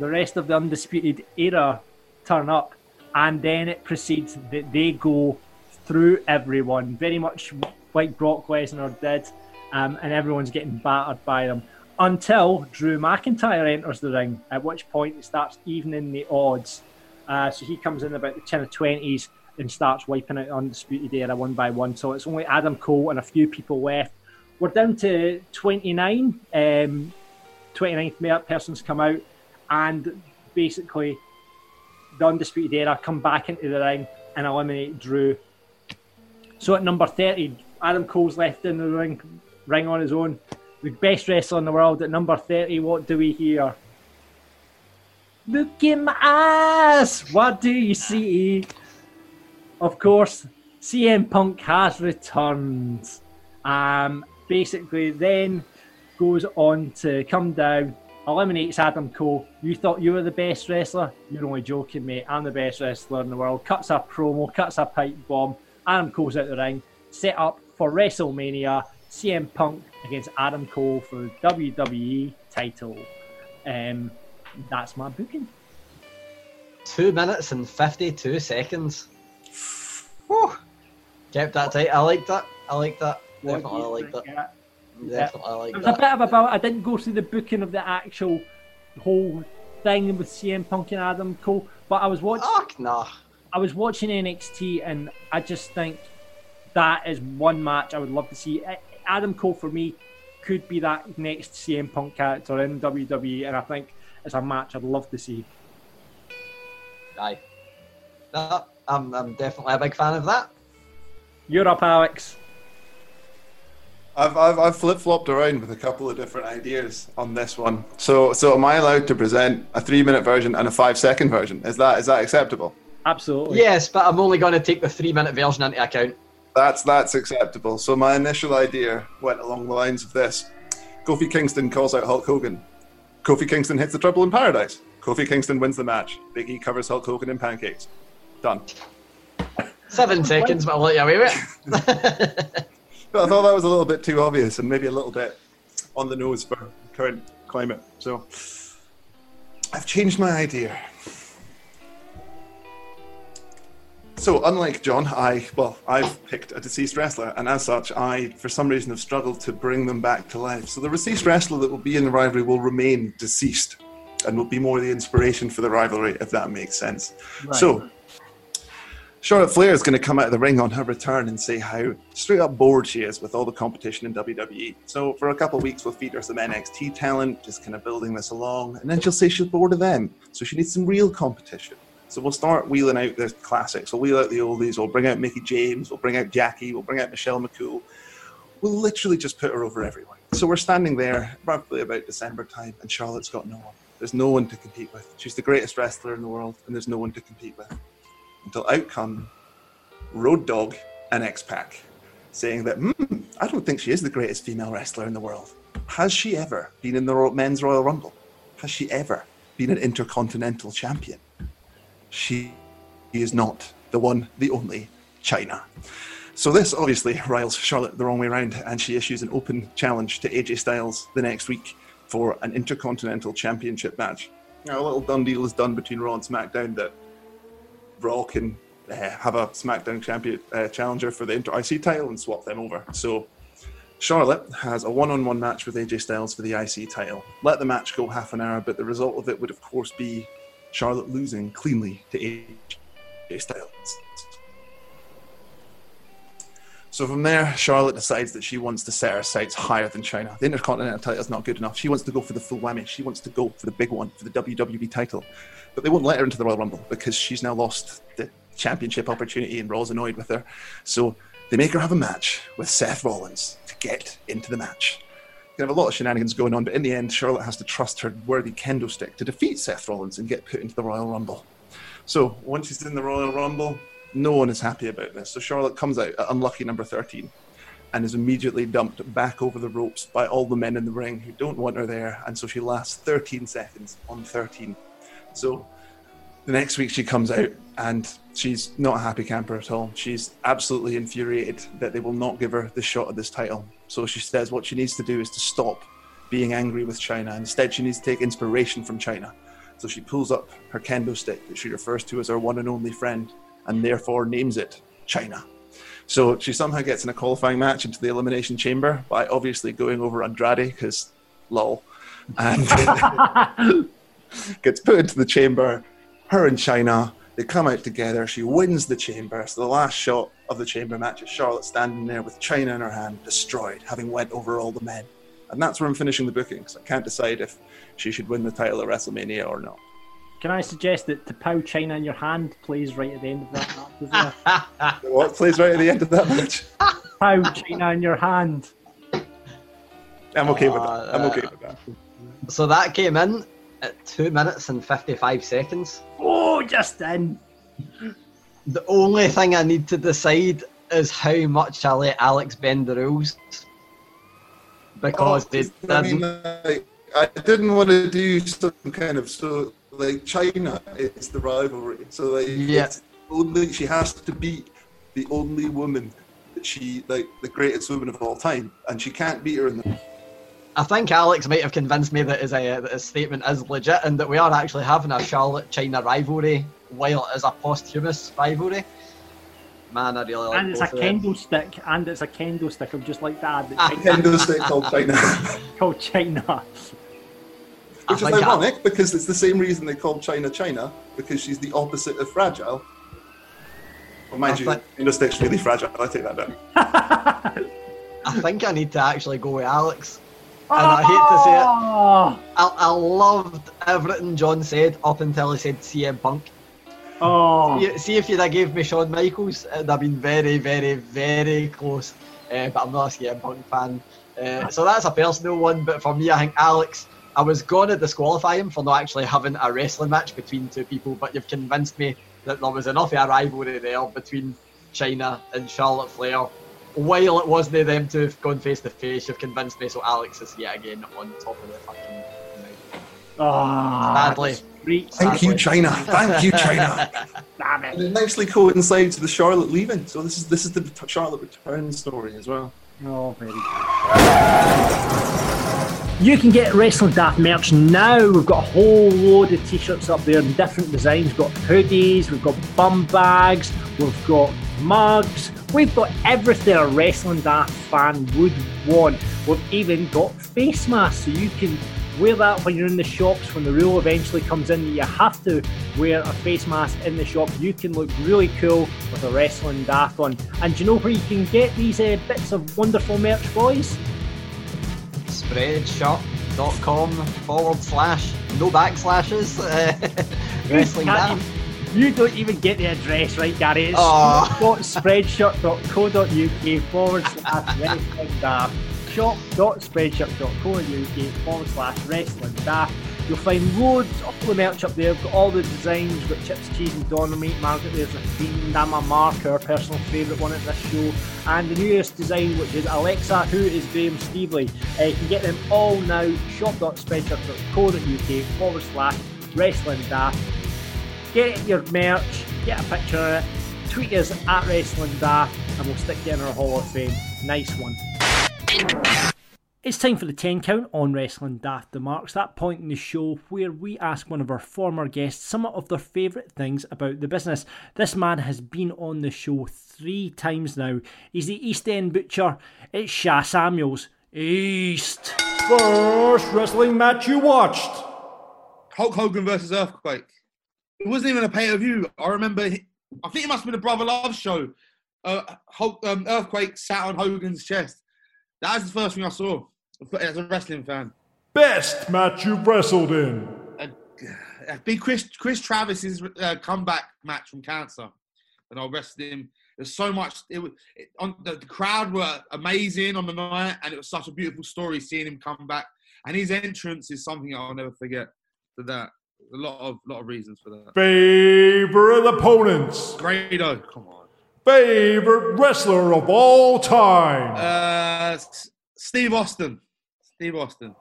A: the rest of the Undisputed Era turn up, and then it proceeds that they go through everyone, very much like Brock Lesnar did, um, and everyone's getting battered by them until Drew McIntyre enters the ring, at which point it starts evening the odds. Uh, so he comes in about the 10 or 20s and starts wiping out Undisputed Era one by one. So it's only Adam Cole and a few people left. We're down to 29. Um, 29th person's come out, and basically the Undisputed Era come back into the ring and eliminate Drew. So at number 30, Adam Cole's left in the ring, ring on his own. The best wrestler in the world at number 30, what do we hear? Look in my eyes, what do you see? Of course, CM Punk has returned. Um, basically, then goes on to come down, eliminates Adam Cole. You thought you were the best wrestler? You're only joking, mate. I'm the best wrestler in the world. Cuts a promo, cuts a pipe bomb. Adam Cole's out the ring. Set up for WrestleMania. CM Punk against Adam Cole for the WWE title. Um, that's my booking.
B: Two minutes and 52 seconds. Whew. Kept that tight. I like that. I like that. Definitely I like that. Definitely I like
A: it was
B: that.
A: a bit of a about. I didn't go through the booking of the actual whole thing with CM Punk and Adam Cole, but I was watching.
B: Fuck nah.
A: I was watching NXT, and I just think that is one match I would love to see. Adam Cole for me could be that next CM Punk character in WWE, and I think it's a match I'd love to see.
B: Aye. No, I'm, I'm definitely a big fan of that.
A: You're up, Alex.
C: I've, I've, I've flip flopped around with a couple of different ideas on this one. So so am I allowed to present a three minute version and a five second version? Is that is that acceptable?
A: Absolutely.
B: Yes, but I'm only going to take the three minute version into account.
C: That's that's acceptable. So my initial idea went along the lines of this: Kofi Kingston calls out Hulk Hogan. Kofi Kingston hits the Trouble in Paradise. Kofi Kingston wins the match. Big E covers Hulk Hogan in pancakes. Done.
B: Seven seconds, but I'll let you away with it.
C: I thought that was a little bit too obvious and maybe a little bit on the nose for current climate. So I've changed my idea. So, unlike John, I well, I've picked a deceased wrestler, and as such, I, for some reason, have struggled to bring them back to life. So, the deceased wrestler that will be in the rivalry will remain deceased, and will be more the inspiration for the rivalry, if that makes sense. Right. So, Charlotte Flair is going to come out of the ring on her return and say how straight up bored she is with all the competition in WWE. So for a couple of weeks, we'll feed her some NXT talent, just kind of building this along, and then she'll say she's bored of them. So she needs some real competition. So we'll start wheeling out the classics. We'll wheel out the oldies. We'll bring out Mickie James. We'll bring out Jackie. We'll bring out Michelle McCool. We'll literally just put her over everyone. So we're standing there roughly about December time, and Charlotte's got no one. There's no one to compete with. She's the greatest wrestler in the world, and there's no one to compete with until out come Road Dog and X Pac, saying that, mm, I don't think she is the greatest female wrestler in the world. Has she ever been in the men's Royal Rumble? Has she ever been an intercontinental champion? She is not the one, the only China. So this obviously riles Charlotte the wrong way around, and she issues an open challenge to AJ Styles the next week for an Intercontinental Championship match. Now, a little done deal is done between Raw and SmackDown that Raw can uh, have a SmackDown champion uh, challenger for the Inter IC title and swap them over. So Charlotte has a one-on-one match with AJ Styles for the IC title. Let the match go half an hour, but the result of it would, of course, be Charlotte losing cleanly to AJ Styles. So from there, Charlotte decides that she wants to set her sights higher than Chyna. The Intercontinental title is not good enough. She wants to go for the full whammy. She wants to go for the big one, for the WWE title. But they won't let her into the Royal Rumble because she's now lost the championship opportunity and Raw's annoyed with her. So they make her have a match with Seth Rollins to get into the match. You have a lot of shenanigans going on, but in the end, Charlotte has to trust her worthy kendo stick to defeat Seth Rollins and get put into the Royal Rumble. So once she's in the Royal Rumble, no one is happy about this. So Charlotte comes out at unlucky number 13 and is immediately dumped back over the ropes by all the men in the ring who don't want her there. And so she lasts 13 seconds on 13. So the next week she comes out and she's not a happy camper at all. She's absolutely infuriated that they will not give her the shot at this title. So she says what she needs to do is to stop being angry with Chyna. Instead, she needs to take inspiration from Chyna. So she pulls up her kendo stick that she refers to as her one and only friend and therefore names it Chyna. So she somehow gets in a qualifying match into the Elimination Chamber by obviously going over Andrade because lol. And gets put into the chamber. Her and Chyna, they come out together. She wins the chamber. So the last shot of the chamber match is Charlotte standing there with China in her hand, destroyed, having went over all the men. And that's where I'm finishing the bookings. I can't decide if she should win the title at WrestleMania or not.
A: Can I suggest that T'Pau China in your hand plays right at the end of that
C: match? what plays right at the end of that match?
A: T'Pau China in your hand.
C: I'm okay with that. I'm uh, okay with that.
B: So that came in at two minutes and 55 seconds.
A: Oh, just in.
B: The only thing I need to decide is how much I let Alex bend the rules. Because oh, they
C: I mean, I, I didn't want to do some kind of so like Chyna is the rivalry. So like
B: yeah.
C: only she has to beat the only woman that she like the greatest woman of all time, and she can't beat her in the
B: I think Alex might have convinced me that his, uh, that his statement is legit and that we are actually having a Charlotte Chyna rivalry while it is a posthumous rivalry. Man, I really like
A: And it's a candlestick, and it's a candlestick of just like that.
C: A candlestick called China.
A: called Chyna.
C: Which is ironic I... because it's the same reason they call China China because she's the opposite of fragile. Well, mind I you, think... candlestick's really fragile. I take that down.
B: I think I need to actually go with Alex and I hate to say it, I, I loved everything John said up until he said CM Punk.
A: Oh.
B: See, see if you'd have gave me Shawn Michaels, it'd have been very, very, very close. Uh, but I'm not a CM Punk fan. Uh, so that's a personal one. But for me, I think Alex, I was going to disqualify him for not actually having a wrestling match between two people, but you've convinced me that there was enough of a rivalry there between Chyna and Charlotte Flair while it wasn't them to have gone face to face, you've convinced me. So Alex is yet again on top of the fucking.
A: Oh,
B: sadly.
C: Thank you, Chyna. Thank you, Chyna.
A: Damn it.
C: And it nicely coincides with the Charlotte leaving. So this is this is the Charlotte return story as well.
A: Oh, very good. You can get Wrestling Daft merch now. We've got a whole load of t-shirts up there in different designs. We've got hoodies, we've got bum bags, we've got mugs, We've got everything a Wrestling Daft fan would want. We've even got face masks, so you can wear that when you're in the shops. When the rule eventually comes in that you have to wear a face mask in the shop, you can look really cool with a Wrestling Daft on. And do you know where you can get these uh, bits of wonderful merch, boys?
B: Spreadshop.com forward slash no backslashes. wrestling Daft.
A: You don't even get the address right, Gary. It's shop.spreadshirt.co.uk forward slash wrestling daft. Shop.spreadshirt.co.uk forward slash wrestling daft. You'll find loads of the merch up there. We've got all the designs. We've got chips, cheese, and Dynamite. Margaret, there's a Fiend, I'm a Mark, our personal favourite one at this show. And the newest design, which is Alexa, who is Graham Stevely. Uh, you can get them all now. Shop.spreadshirt.co.uk forward slash wrestling daft Get your merch, get a picture of it, tweet us at Wrestling Daft, and we'll stick you in our Hall of Fame. Nice one. It's time for the 10 count on Wrestling Daft the Marks, that point in the show where we ask one of our former guests some of their favourite things about the business. This man has been on the show three times now. He's the East End Butcher. It's Sha Samuels. East.
G: First wrestling match you watched Hulk Hogan versus Earthquake. It wasn't even a pay per view. I remember. I think it must have been a Brother Love show. Uh, Hulk, um, Earthquake sat on Hogan's chest. That was the first thing I saw as a wrestling fan.
H: Best match you've wrestled in.
G: Uh, uh, big Chris Chris Travis's uh, comeback match from cancer, and I wrestled him. There's so much. It was it, on the, the crowd were amazing on the night, and it was such a beautiful story seeing him come back. And his entrance is something I'll never forget. For that, a lot of lot of reasons for that.
H: Favorite opponents.
G: Grado, come on.
H: Favorite wrestler of all time.
G: Uh, Steve Austin. Steve Austin.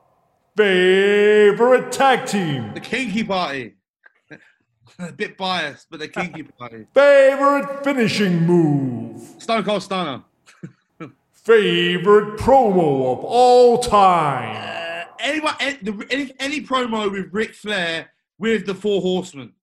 H: Favorite tag team.
G: The Kinky Party. a bit biased, but the Kinky Party.
H: Favorite finishing move.
G: Stone Cold Stunner.
H: Favorite promo of all time.
G: Uh, anyone, any, any, any promo with Ric Flair with the Four Horsemen.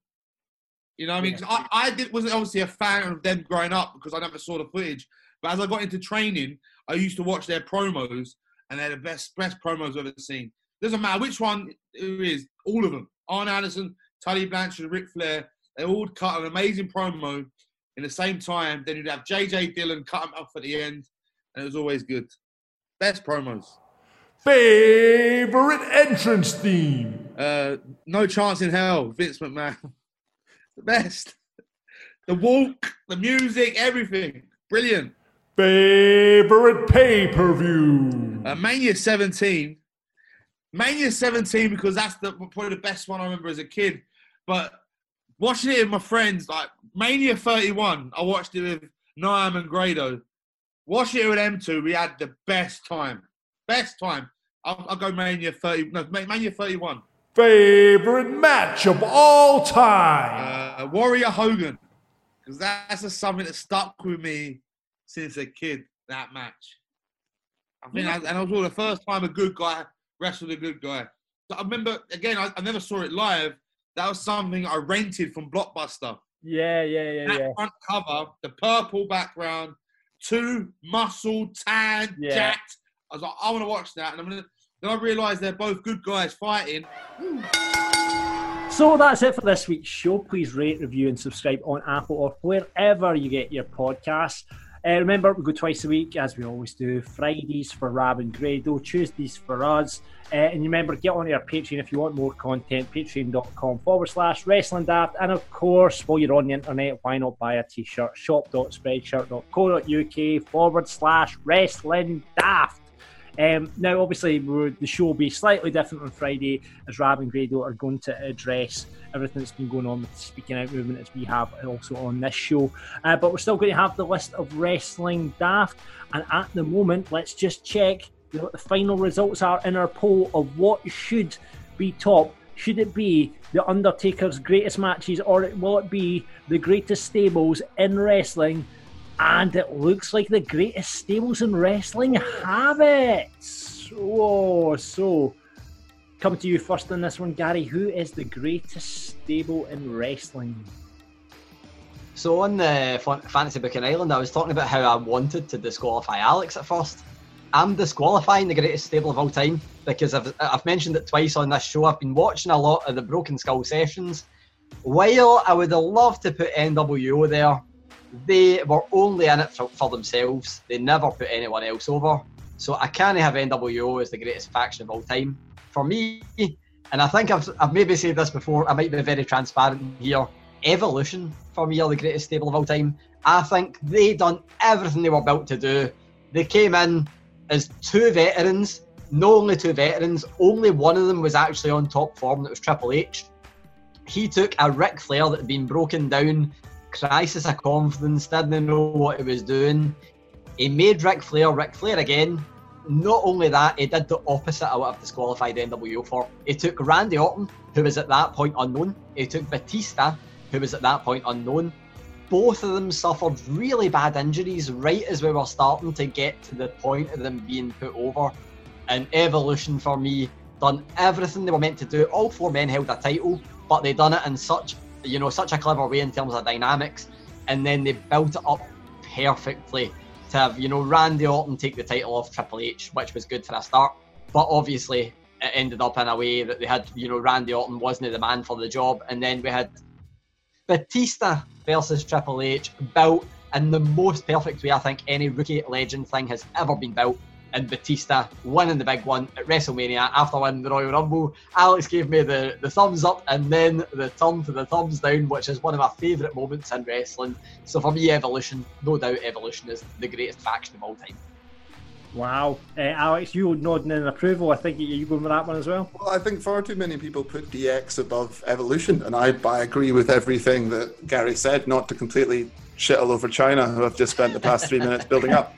G: You know what I mean? Yeah. I, I did, wasn't obviously a fan of them growing up because I never saw the footage. But as I got into training, I used to watch their promos, and they're the best best promos I've ever seen. Doesn't matter which one it is, all of them. Arn Anderson, Tully Blanchard, Ric Flair, they all cut an amazing promo in the same time. Then you'd have JJ Dillon cut them off at the end, and it was always good. Best promos.
H: Favorite entrance theme?
G: Uh, no chance in hell, Vince McMahon. the best. The walk, the music, everything. Brilliant.
H: Favorite pay per view?
G: Uh, Mania 17. Mania 17 because that's the, probably the best one I remember as a kid. But watching it with my friends, like Mania 31, I watched it with Noam and Grado. Watching it with M2, we had the best time. Best time. I'll, I'll go Mania 30. No, Mania 31.
H: Favorite match of all time?
G: Uh, Warrior Hogan. Because that's just something that stuck with me since a kid, that match. I think, yeah. I, and it was all the first time a good guy wrestled a good guy. So I remember, again, I, I, never saw it live. That was something I rented from Blockbuster.
A: Yeah, yeah, yeah,
G: that
A: yeah.
G: front cover, the purple background, two muscle, tan, yeah. jacked. I was like, I want to watch that. And I'm gonna, then I realised they're both good guys fighting.
A: So that's it for this week's show. Please rate, review, and subscribe on Apple or wherever you get your podcasts. Uh, remember, we go twice a week, as we always do. Fridays for Rab and Grado, Tuesdays for us. Uh, and remember, get on our Patreon if you want more content, patreon.com forward slash wrestling daft. And of course, while you're on the internet, why not buy a t shirt? shop.spreadshirt.co.uk forward slash wrestling daft. Um, now, obviously, the show will be slightly different on Friday as Rab and Grado are going to address everything that's been going on with the Speaking Out movement as we have also on this show. Uh, but we're still going to have the list of wrestling daft. And at the moment, let's just check what the final results are in our poll of what should be top. Should it be The Undertaker's greatest matches or will it be the greatest stables in wrestling? And it looks like the greatest stables in wrestling have it. Whoa, so come to you first on this one, Gary. Who is the greatest stable in wrestling?
B: So on the Fantasy Booking Island, I was talking about how I wanted to disqualify Alex at first. I'm disqualifying the greatest stable of all time because I've, I've mentioned it twice on this show. I've been watching a lot of the Broken Skull sessions. While I would have loved to put NWO there, they were only in it for, for themselves. They never put anyone else over. So I can't have NWO as the greatest faction of all time. For me, and I think I've, I've maybe said this before, I might be very transparent here. Evolution, for me, are the greatest stable of all time. I think they done everything they were built to do. They came in as two veterans, not only two veterans, only one of them was actually on top form, that was Triple H. He took a Ric Flair that had been broken down crisis of confidence, didn't know what he was doing. He made Ric Flair Ric Flair again. Not only that, he did the opposite of what I've disqualified NWO for. He took Randy Orton, who was at that point unknown. He took Batista, who was at that point unknown. Both of them suffered really bad injuries right as we were starting to get to the point of them being put over. And Evolution for me done everything they were meant to do. All four men held a title, but they done it in such you know, such a clever way in terms of dynamics. And then they built it up perfectly to have, you know, Randy Orton take the title off Triple H, which was good for a start. But obviously, it ended up in a way that they had, you know, Randy Orton wasn't the man for the job. And then we had Batista versus Triple H built in the most perfect way I think any rookie legend thing has ever been built and Batista winning the big one at WrestleMania after winning the Royal Rumble. Alex gave me the, the thumbs up and then the turn to the thumbs down, which is one of my favourite moments in wrestling. So for me, Evolution, no doubt Evolution is the greatest faction of all time.
A: Wow. Uh, Alex, you nodding in approval. I think you're going with that one as well?
C: Well, I think far too many people put DX above Evolution, and I, I agree with everything that Gary said, not to completely shit all over Chyna, who I've just spent the past three minutes building up.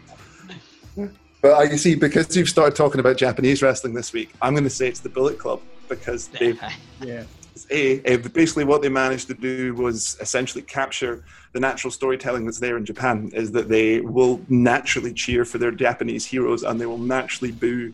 C: But you see, because you've started talking about Japanese wrestling this week, I'm going to say it's the Bullet Club because they,
A: yeah,
C: a, a, basically what they managed to do was essentially capture the natural storytelling that's there in Japan. Is that they will naturally cheer for their Japanese heroes and they will naturally boo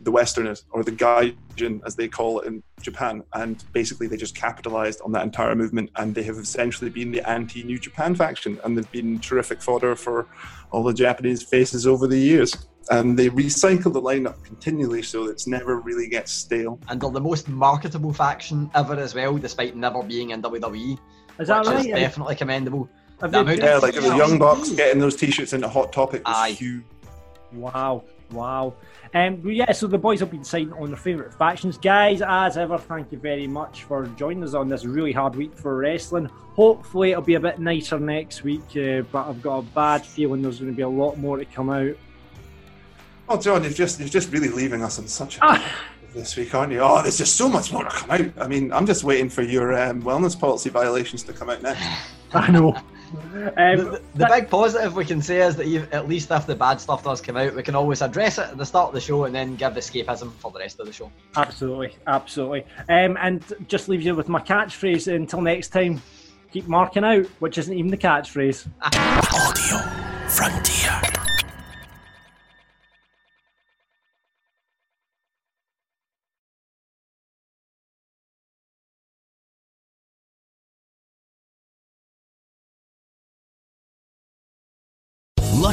C: the Westerners or the Gaijin, as they call it in Japan. And basically, they just capitalized on that entire movement and they have essentially been the anti New Japan faction. And they've been terrific fodder for all the Japanese faces over the years. And they recycle the lineup continually so it's never really gets stale.
B: And they're the most marketable faction ever as well, despite never being in WWE.
A: Is that
B: which
A: right?
B: is definitely commendable.
A: Have
B: The
A: they-
C: Yeah, like the Young Bucks getting those t shirts into Hot Topic was
B: Aye.
C: huge.
A: Wow, wow. Um, yeah, so the boys have been deciding on their favourite factions. Guys, as ever, thank you very much for joining us on this really hard week for wrestling. Hopefully, it'll be a bit nicer next week, uh, but I've got a bad feeling there's going to be a lot more to come out.
C: Oh, John, you're just you're just really leaving us on such a this week, aren't you? Oh, there's just so much more to come out. I mean, I'm just waiting for your um, wellness policy violations to come out next.
A: I know. Um,
B: the, the big positive we can say is that you, at least if the bad stuff does come out, we can always address it at the start of the show and then give escapism for the rest of the show.
A: Absolutely, absolutely. Um, and just leaves you with my catchphrase until next time. Keep marking out, which isn't even the catchphrase.
I: Audio Frontier.